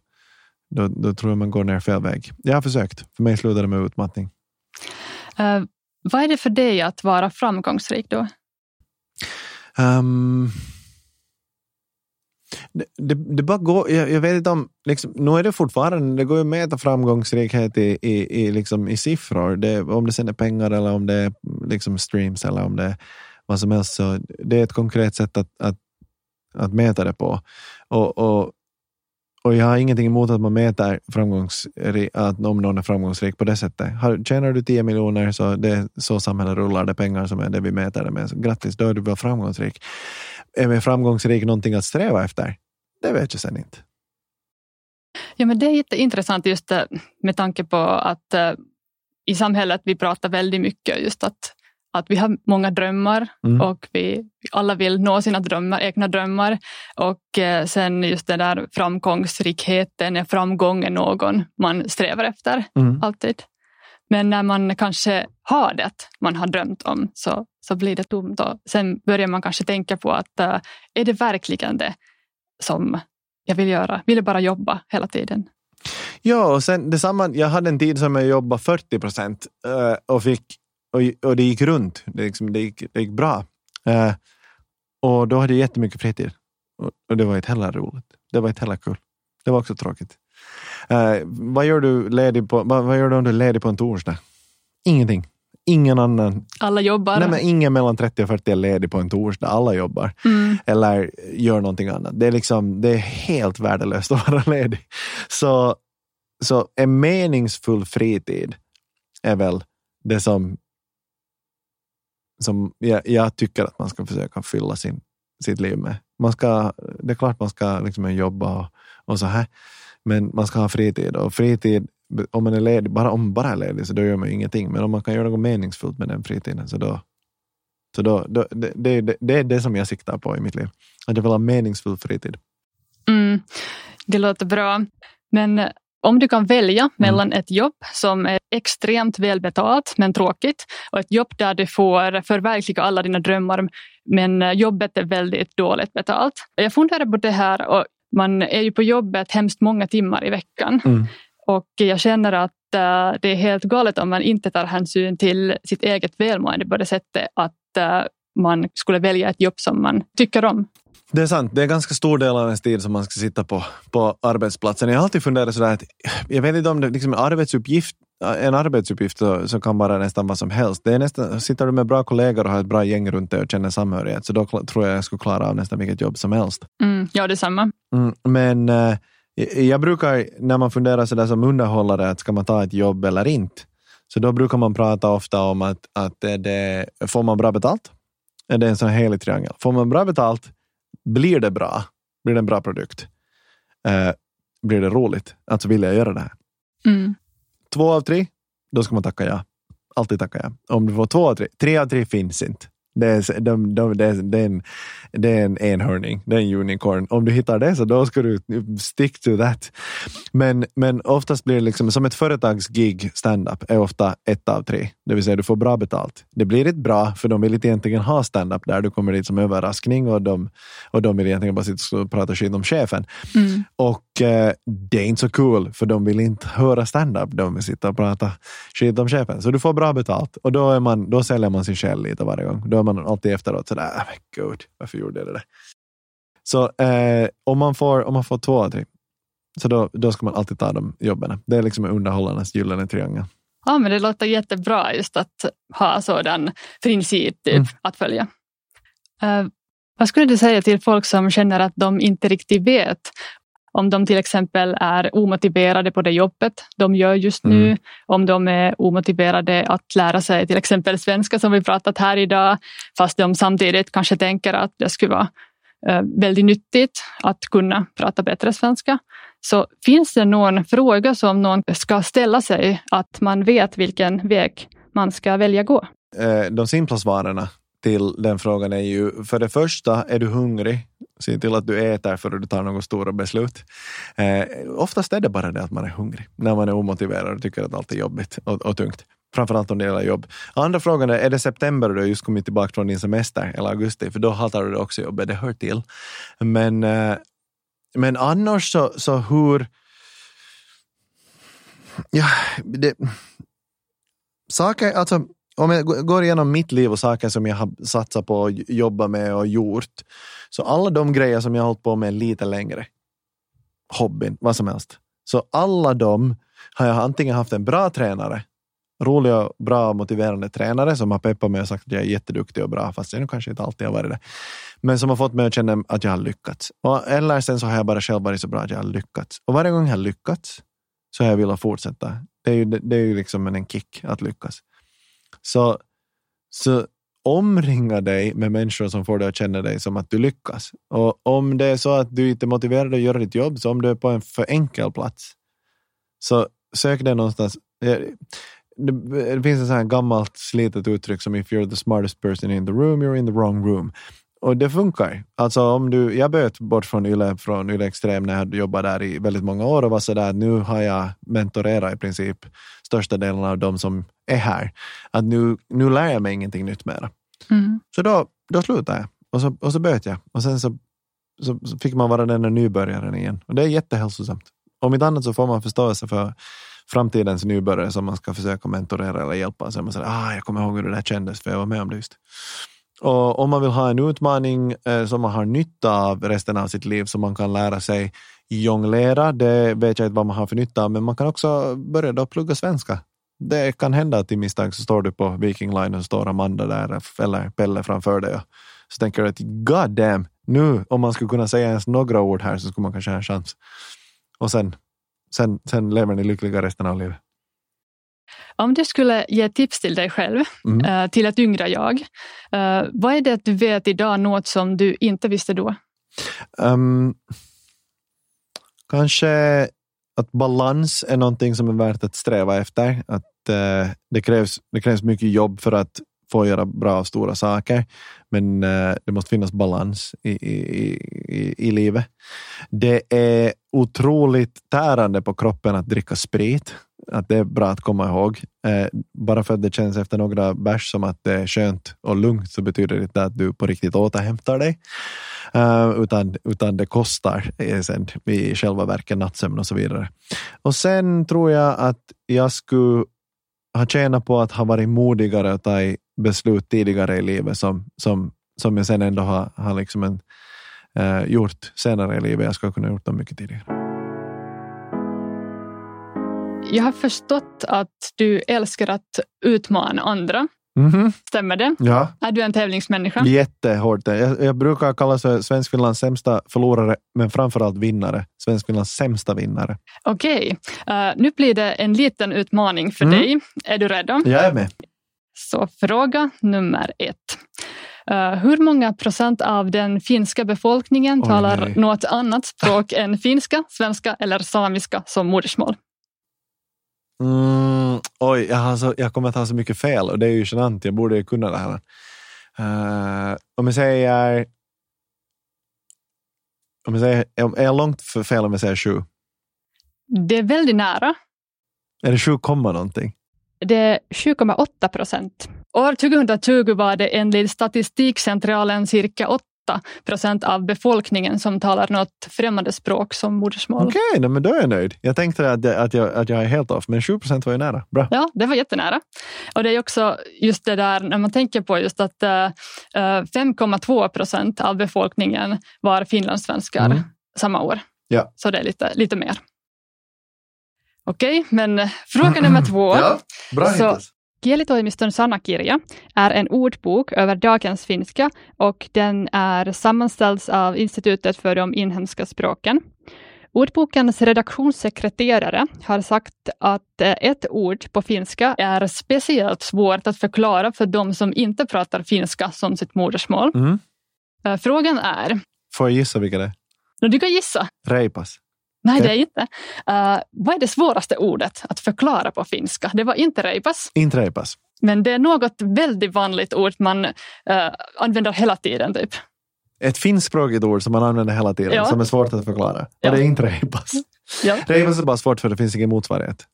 då, då tror jag man går ner fel väg. Jag har försökt. För mig slutade det med utmattning. Uh, vad är det för dig att vara framgångsrik då? Um, det, det, det, bara går, jag, jag, vet inte om, liksom, nu är det fortfarande, det går ju att mäta framgångsrikhet i, i, i, liksom, i siffror. Det, om det sen är pengar eller om det är liksom, streams eller om det är vad som helst. Så det är ett konkret sätt att, att, att mäta det på. Och, och, och jag har ingenting emot att man mäter att om någon är framgångsrik på det sättet. Har, Tjänar du 10 miljoner så det är så samhället rullar, det är pengar som är det vi mäter det med. Så grattis, då är du väl framgångsrik är med framgångsrik någonting att sträva efter? Det vet jag sen inte. Ja, men det är jätteintressant just med tanke på att eh, i samhället vi pratar väldigt mycket just att, att vi har många drömmar Mm. och vi alla vill nå sina drömmar, egna drömmar. Och eh, sen just den där framgångsrikheten, är framgången någon man strävar efter Mm. alltid. Men när man kanske har det man har drömt om så, så blir det tomt. Och sen börjar man kanske tänka på att eh, är det verkligen det som jag vill göra? Vill jag bara jobba hela tiden? Ja, och sen detsamma. Jag hade en tid som jag jobbade 40 procent eh, och, fick, och, och det gick runt. Det, liksom, det, gick, det gick bra. Eh, och då hade jag jättemycket fritid. Och, det var inte heller roligt. Det var inte heller kul. Det var också tråkigt. Vad, gör du ledig på, vad, vad gör du om du är ledig på en torsdag? Ingenting. Ingen annan. Alla jobbar. Nej, men ingen mellan 30 och 40 är ledig på en torsdag. Alla jobbar mm, eller gör någonting annat. Det är, liksom, det är helt värdelöst att vara ledig. Så, så en meningsfull fritid är väl det som, som jag, jag tycker att man ska försöka fylla sin, sitt liv med. Man ska, det är klart man ska liksom jobba och, och så här, men man ska ha fritid. Och fritid, om man är ledig, bara om bara är ledig så då gör man ju ingenting. Men om man kan göra något meningsfullt med den fritiden så då, så då, då, det, det, det, är det som jag siktar på i mitt liv. Att jag vill ha meningsfull fritid. mm, det låter bra. Men eh, om du kan välja mellan ett jobb som är extremt välbetalt men tråkigt och ett jobb där du får förverkliga alla dina drömmar men eh, jobbet är väldigt dåligt betalt. Jag funderar på det här och man är ju på jobbet hemskt många timmar i veckan Mm. Och jag känner att eh, det är helt galet om man inte tar hänsyn till sitt eget välmående på det sättet att eh, man skulle välja ett jobb som man tycker om. Det är sant, det är ganska stor del av ens tid som man ska sitta på, på arbetsplatsen. Jag har alltid funderat sådär att jag vet inte om det liksom en arbetsuppgift en arbetsuppgift så, så kan vara nästan vad som helst. Det är nästan, sitter du med bra kollegor och har ett bra gäng runt dig och känner samhörighet så då tror jag jag skulle klara av nästan vilket jobb som helst. Mm, ja, detsamma. Mm, men eh, jag brukar, när man funderar sådär som underhållare, att ska man ta ett jobb eller inte? Så då brukar man prata ofta om att, att det, får man bra betalt? Är det en sån helig triangel? Får man bra betalt? Blir det bra? Blir det en bra produkt? Eh, blir det roligt? Alltså vill jag göra det här? Mm. Två av tre, då ska man tacka ja. Alltid tacka ja. Om du får två av tre, tre av tre finns inte. Det är, de, de, det, är, det, är en, det är en enhörning, det är en unicorn. Om du hittar det så då ska du stick to that. Men, men oftast blir det liksom, som ett företagsgig stand-up är ofta ett av tre. Det vill säga du får bra betalt. Det blir inte bra för de vill inte egentligen ha stand-up där. Du kommer dit som överraskning och de, och de vill egentligen bara sitta och prata skit om chefen. Mm. Och eh, det är inte så cool för de vill inte höra stand-up. De vill sitta och prata skit om chefen. Så du får bra betalt och då, är man, då säljer man sin själ lite varje gång. Då är man alltid efteråt sådär, ah, men gud, varför gjorde jag det där? Så eh, om, man får, om man får två av tre, så då, då ska man alltid ta de jobben. Det är liksom underhållarnas gyllene triangel. Ja, men det låter jättebra just att ha sådan princip typ, Mm. att följa. Eh, vad skulle du säga till folk som känner att de inte riktigt vet om de till exempel är omotiverade på det jobbet de gör just nu, Mm. om de är omotiverade att lära sig till exempel svenska som vi pratat här idag, fast de samtidigt kanske tänker att det skulle vara eh, väldigt nyttigt att kunna prata bättre svenska. Så finns det någon fråga som någon ska ställa sig, att man vet vilken väg man ska välja gå? Eh, de simpla svaren till den frågan är ju, för det första, är du hungrig? Se till att du äter före du tar några stora beslut. Eh, oftast är det bara det att man är hungrig när man är omotiverad och tycker att allt är jobbigt och, och tungt. Framförallt om det gäller jobb. Andra frågan är, är det september och du har just kommit tillbaka från din semester eller augusti? För då hatar du det också jobbet, det hör till. Men, eh, men annars så, så hur... Ja, det, saker, alltså om jag går igenom mitt liv och saker som jag har satsat på och jobbat med och gjort. Så alla de grejer som jag har hållit på med lite längre. Hobbyn, vad som helst. Så alla de har jag antingen haft en bra tränare, rolig och bra och motiverande tränare som har peppat mig och sagt att jag är jätteduktig och bra, fast jag kanske inte alltid har varit det. Men som har fått mig att känna att jag har lyckats. Och, eller sen så har jag bara själv varit så bra att jag har lyckats. Och varje gång jag har lyckats så har jag velat fortsätta. Det är ju, det är ju liksom en kick att lyckas. Så, så omringa dig med människor som får dig att känna dig som att du lyckas. Och om det är så att du inte är motiverad att göra ditt jobb, så om du är på en för enkel plats, så sök dig någonstans. Eh, det, finns ett sånt gammalt slitet uttryck som if you're the smartest person in the room, you're in the wrong room. Och det funkar. Alltså om du, jag böt bort från Yle, från Yle Extrem när jag jobbade där i väldigt många år och var sådär, nu har jag mentorerat i princip största delen av de som är här. Att nu, nu lär jag mig ingenting nytt mera. Mm. Så då, då slutade jag och så, och så böt jag. Och sen så, så, så fick man vara den där nybörjaren igen. Och det är jättehälsosamt. Om inte annat så får man förståelse för framtidens nybörjare som man ska försöka mentorera eller hjälpa. Så man säger, ah, jag kommer ihåg hur det där kändes, för jag var med om det just. Och om man vill ha en utmaning eh, som man har nytta av resten av sitt liv, som man kan lära sig jonglera, det vet jag inte vad man har för nytta av, men man kan också börja då plugga svenska. Det kan hända att i misstag så står du på Viking Line och så står Amanda där eller Pelle framför dig. och Så tänker du att god damn, nu om man skulle kunna säga ens några ord här så skulle man kanske ha en chans. Och sen, sen, sen lever ni lyckliga resten av livet. Om du skulle ge tips till dig själv, Mm. eh, till ett yngre jag, eh, vad är det du vet idag, något som du inte visste då? Um, kanske att balans är någonting som är värt att sträva efter. Att eh, det, krävs, det krävs mycket jobb för att få göra bra och stora saker. Men eh, det måste finnas balans i, i, i, i livet. Det är otroligt tärande på kroppen att dricka sprit. Att det är bra att komma ihåg. Eh, bara för att det känns efter några bärs som att det är skönt och lugnt så betyder det inte att du på riktigt återhämtar dig. eh, utan, utan det kostar eh, sen i själva verket nattsömn och så vidare. Och sen tror jag att jag skulle ha tjänat på att ha varit modigare och ta beslut tidigare i livet som, som, som jag sen ändå har, har liksom en, eh, gjort senare i livet. Jag skulle kunna gjort dem mycket tidigare. Jag har förstått att du älskar att utmana andra. Mhm. Stämmer det? Ja, Är du en tävlingsmänniska? jättehårt. Jag, jag brukar kallas för Svenskfinlands sämsta förlorare, men framförallt vinnare. Svenskfinlands sämsta vinnare. Okej, Eh, nu blir det en liten utmaning för Mm. dig. Är du redo? Jag är med. Så fråga nummer ett. Eh, hur många procent av den finska befolkningen Oj, talar nej. något annat språk än finska, svenska eller samiska som modersmål? Mm, oj, jag, har så, jag kommer att ha så mycket fel och det är ju genant. Jag borde kunna det här. Eh, om jag säger... Om jag säger är jag långt för fel om jag säger sju? Det är väldigt nära. Är det sju komma någonting? Det är 7,8 procent. År 2020 var det enligt Statistikcentralen cirka 8 procent av befolkningen som talar något främmande språk som modersmål. Okej, nej, men då är jag nöjd. Jag tänkte att jag, att jag, att jag är helt off, men 7 procent var ju nära. Bra. Ja, det var jättenära. Och det är också just det där när man tänker på just att eh, eh, 5,2 procent av befolkningen var finlandssvenskar Mm. samma år. Ja. Så det är lite, lite mer. Okej, men eh, fråga nummer två. bra Så- hittills. Kielitoimiston sanakirja är en ordbok över dagens finska och den är sammanställd av Institutet för de inhemska språken. Ordbokens redaktionssekreterare har sagt att eh, ett ord på finska är speciellt svårt att förklara för de som inte pratar finska som sitt modersmål. Mm. Eh, Frågan är, Får jag gissa vilka det är? du kan gissa, Reipas. Nej det är inte. Eh, vad är det svåraste ordet att förklara på finska? Det var inte reipas. Inte reipas. Men det är något väldigt vanligt ord man eh, använder hela tiden. Typ. Ett finskspråkigt ord som man använder hela tiden, Ja. som är svårt att förklara. Ja. Och det är inte reipas. Ja. Reipas är bara svårt för det finns ingen motsvarighet.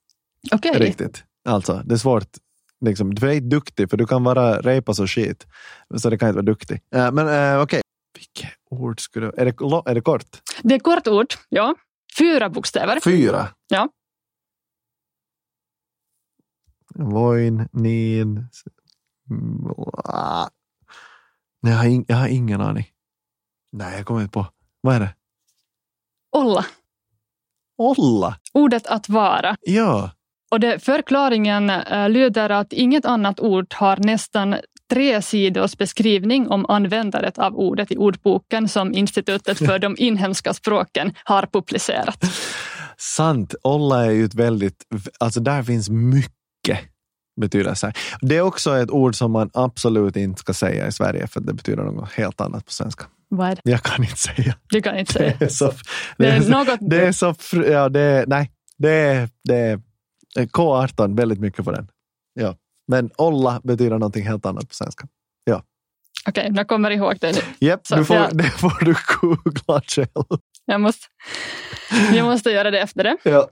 Okej, Riktigt. Alltså, det är svårt. Liksom, det är inte duktig, för du kan vara reipas och skit. Så det kan inte vara duktig. Eh, men uh, okej. Vilket ord skulle är det, är det kort? det är kort ord. Ja. Fyra bokstäver. Fyra? Ja. Voin, niin... mm. Nej, jag, har in, jag har ingen aning. Nej, jag kommer inte på. Vad är det? Olla. Olla? Ordet att vara. Ja. Och det, förklaringen eh, lyder att inget annat ord har nästan tre sidors beskrivning om användandet av ordet i ordboken som Institutet för de inhemska språken har publicerat. Sant. Olla är ju ett väldigt... Alltså där finns mycket betydelse. Det är också ett ord som man absolut inte ska säga i Sverige för det betyder något helt annat på svenska. Vad? Jag kan inte säga. Du kan inte säga. Det är så... Det är något... Det är så... Ja, det är... Nej. Det är... Det är K18, väldigt mycket på den. Ja. Men olla betyder någonting helt annat på svenska. Ja. Okej, jag kommer ihåg det nu. Japp, Så, du får, ja. det får du googla själv. Jag måste, jag måste göra det efter det. Ja.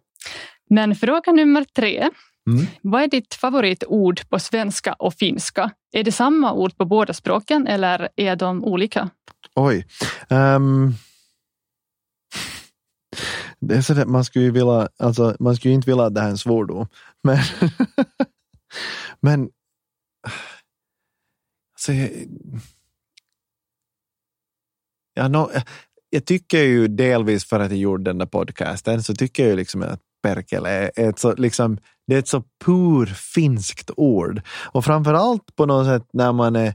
Men fråga nummer tre. Mm. Vad är ditt favoritord på svenska och finska? Är det samma ord på båda språken eller är de olika? Oj. Ehm, det är så man skulle ju vilja, alltså, man skulle inte vilja att det här är en svordom. Men, men alltså, ja, no, jag tycker ju delvis för att jag gjorde den där podcasten så tycker jag ju liksom att perkele är ett så, liksom, det är ett så pur finskt ord. Och framför allt på något sätt när man är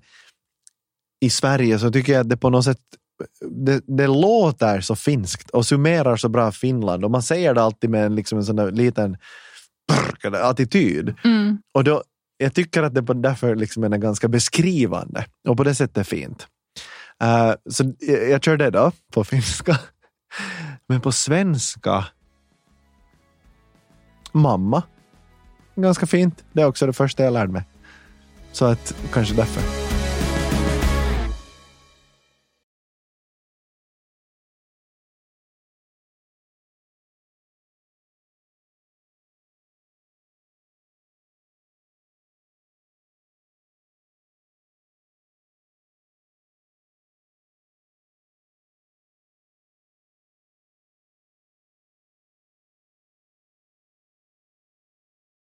i Sverige så tycker jag att det på något sätt det, det låter så finskt och summerar så bra Finland och man säger det alltid med en, liksom en sån där liten attityd. Mm. Och då, jag tycker att det därför liksom är ganska beskrivande och på det sättet fint. Uh, så jag, jag kör det då på finska. Men på svenska, mamma. Ganska fint. Det är också det första jag lärde mig. Så att kanske därför.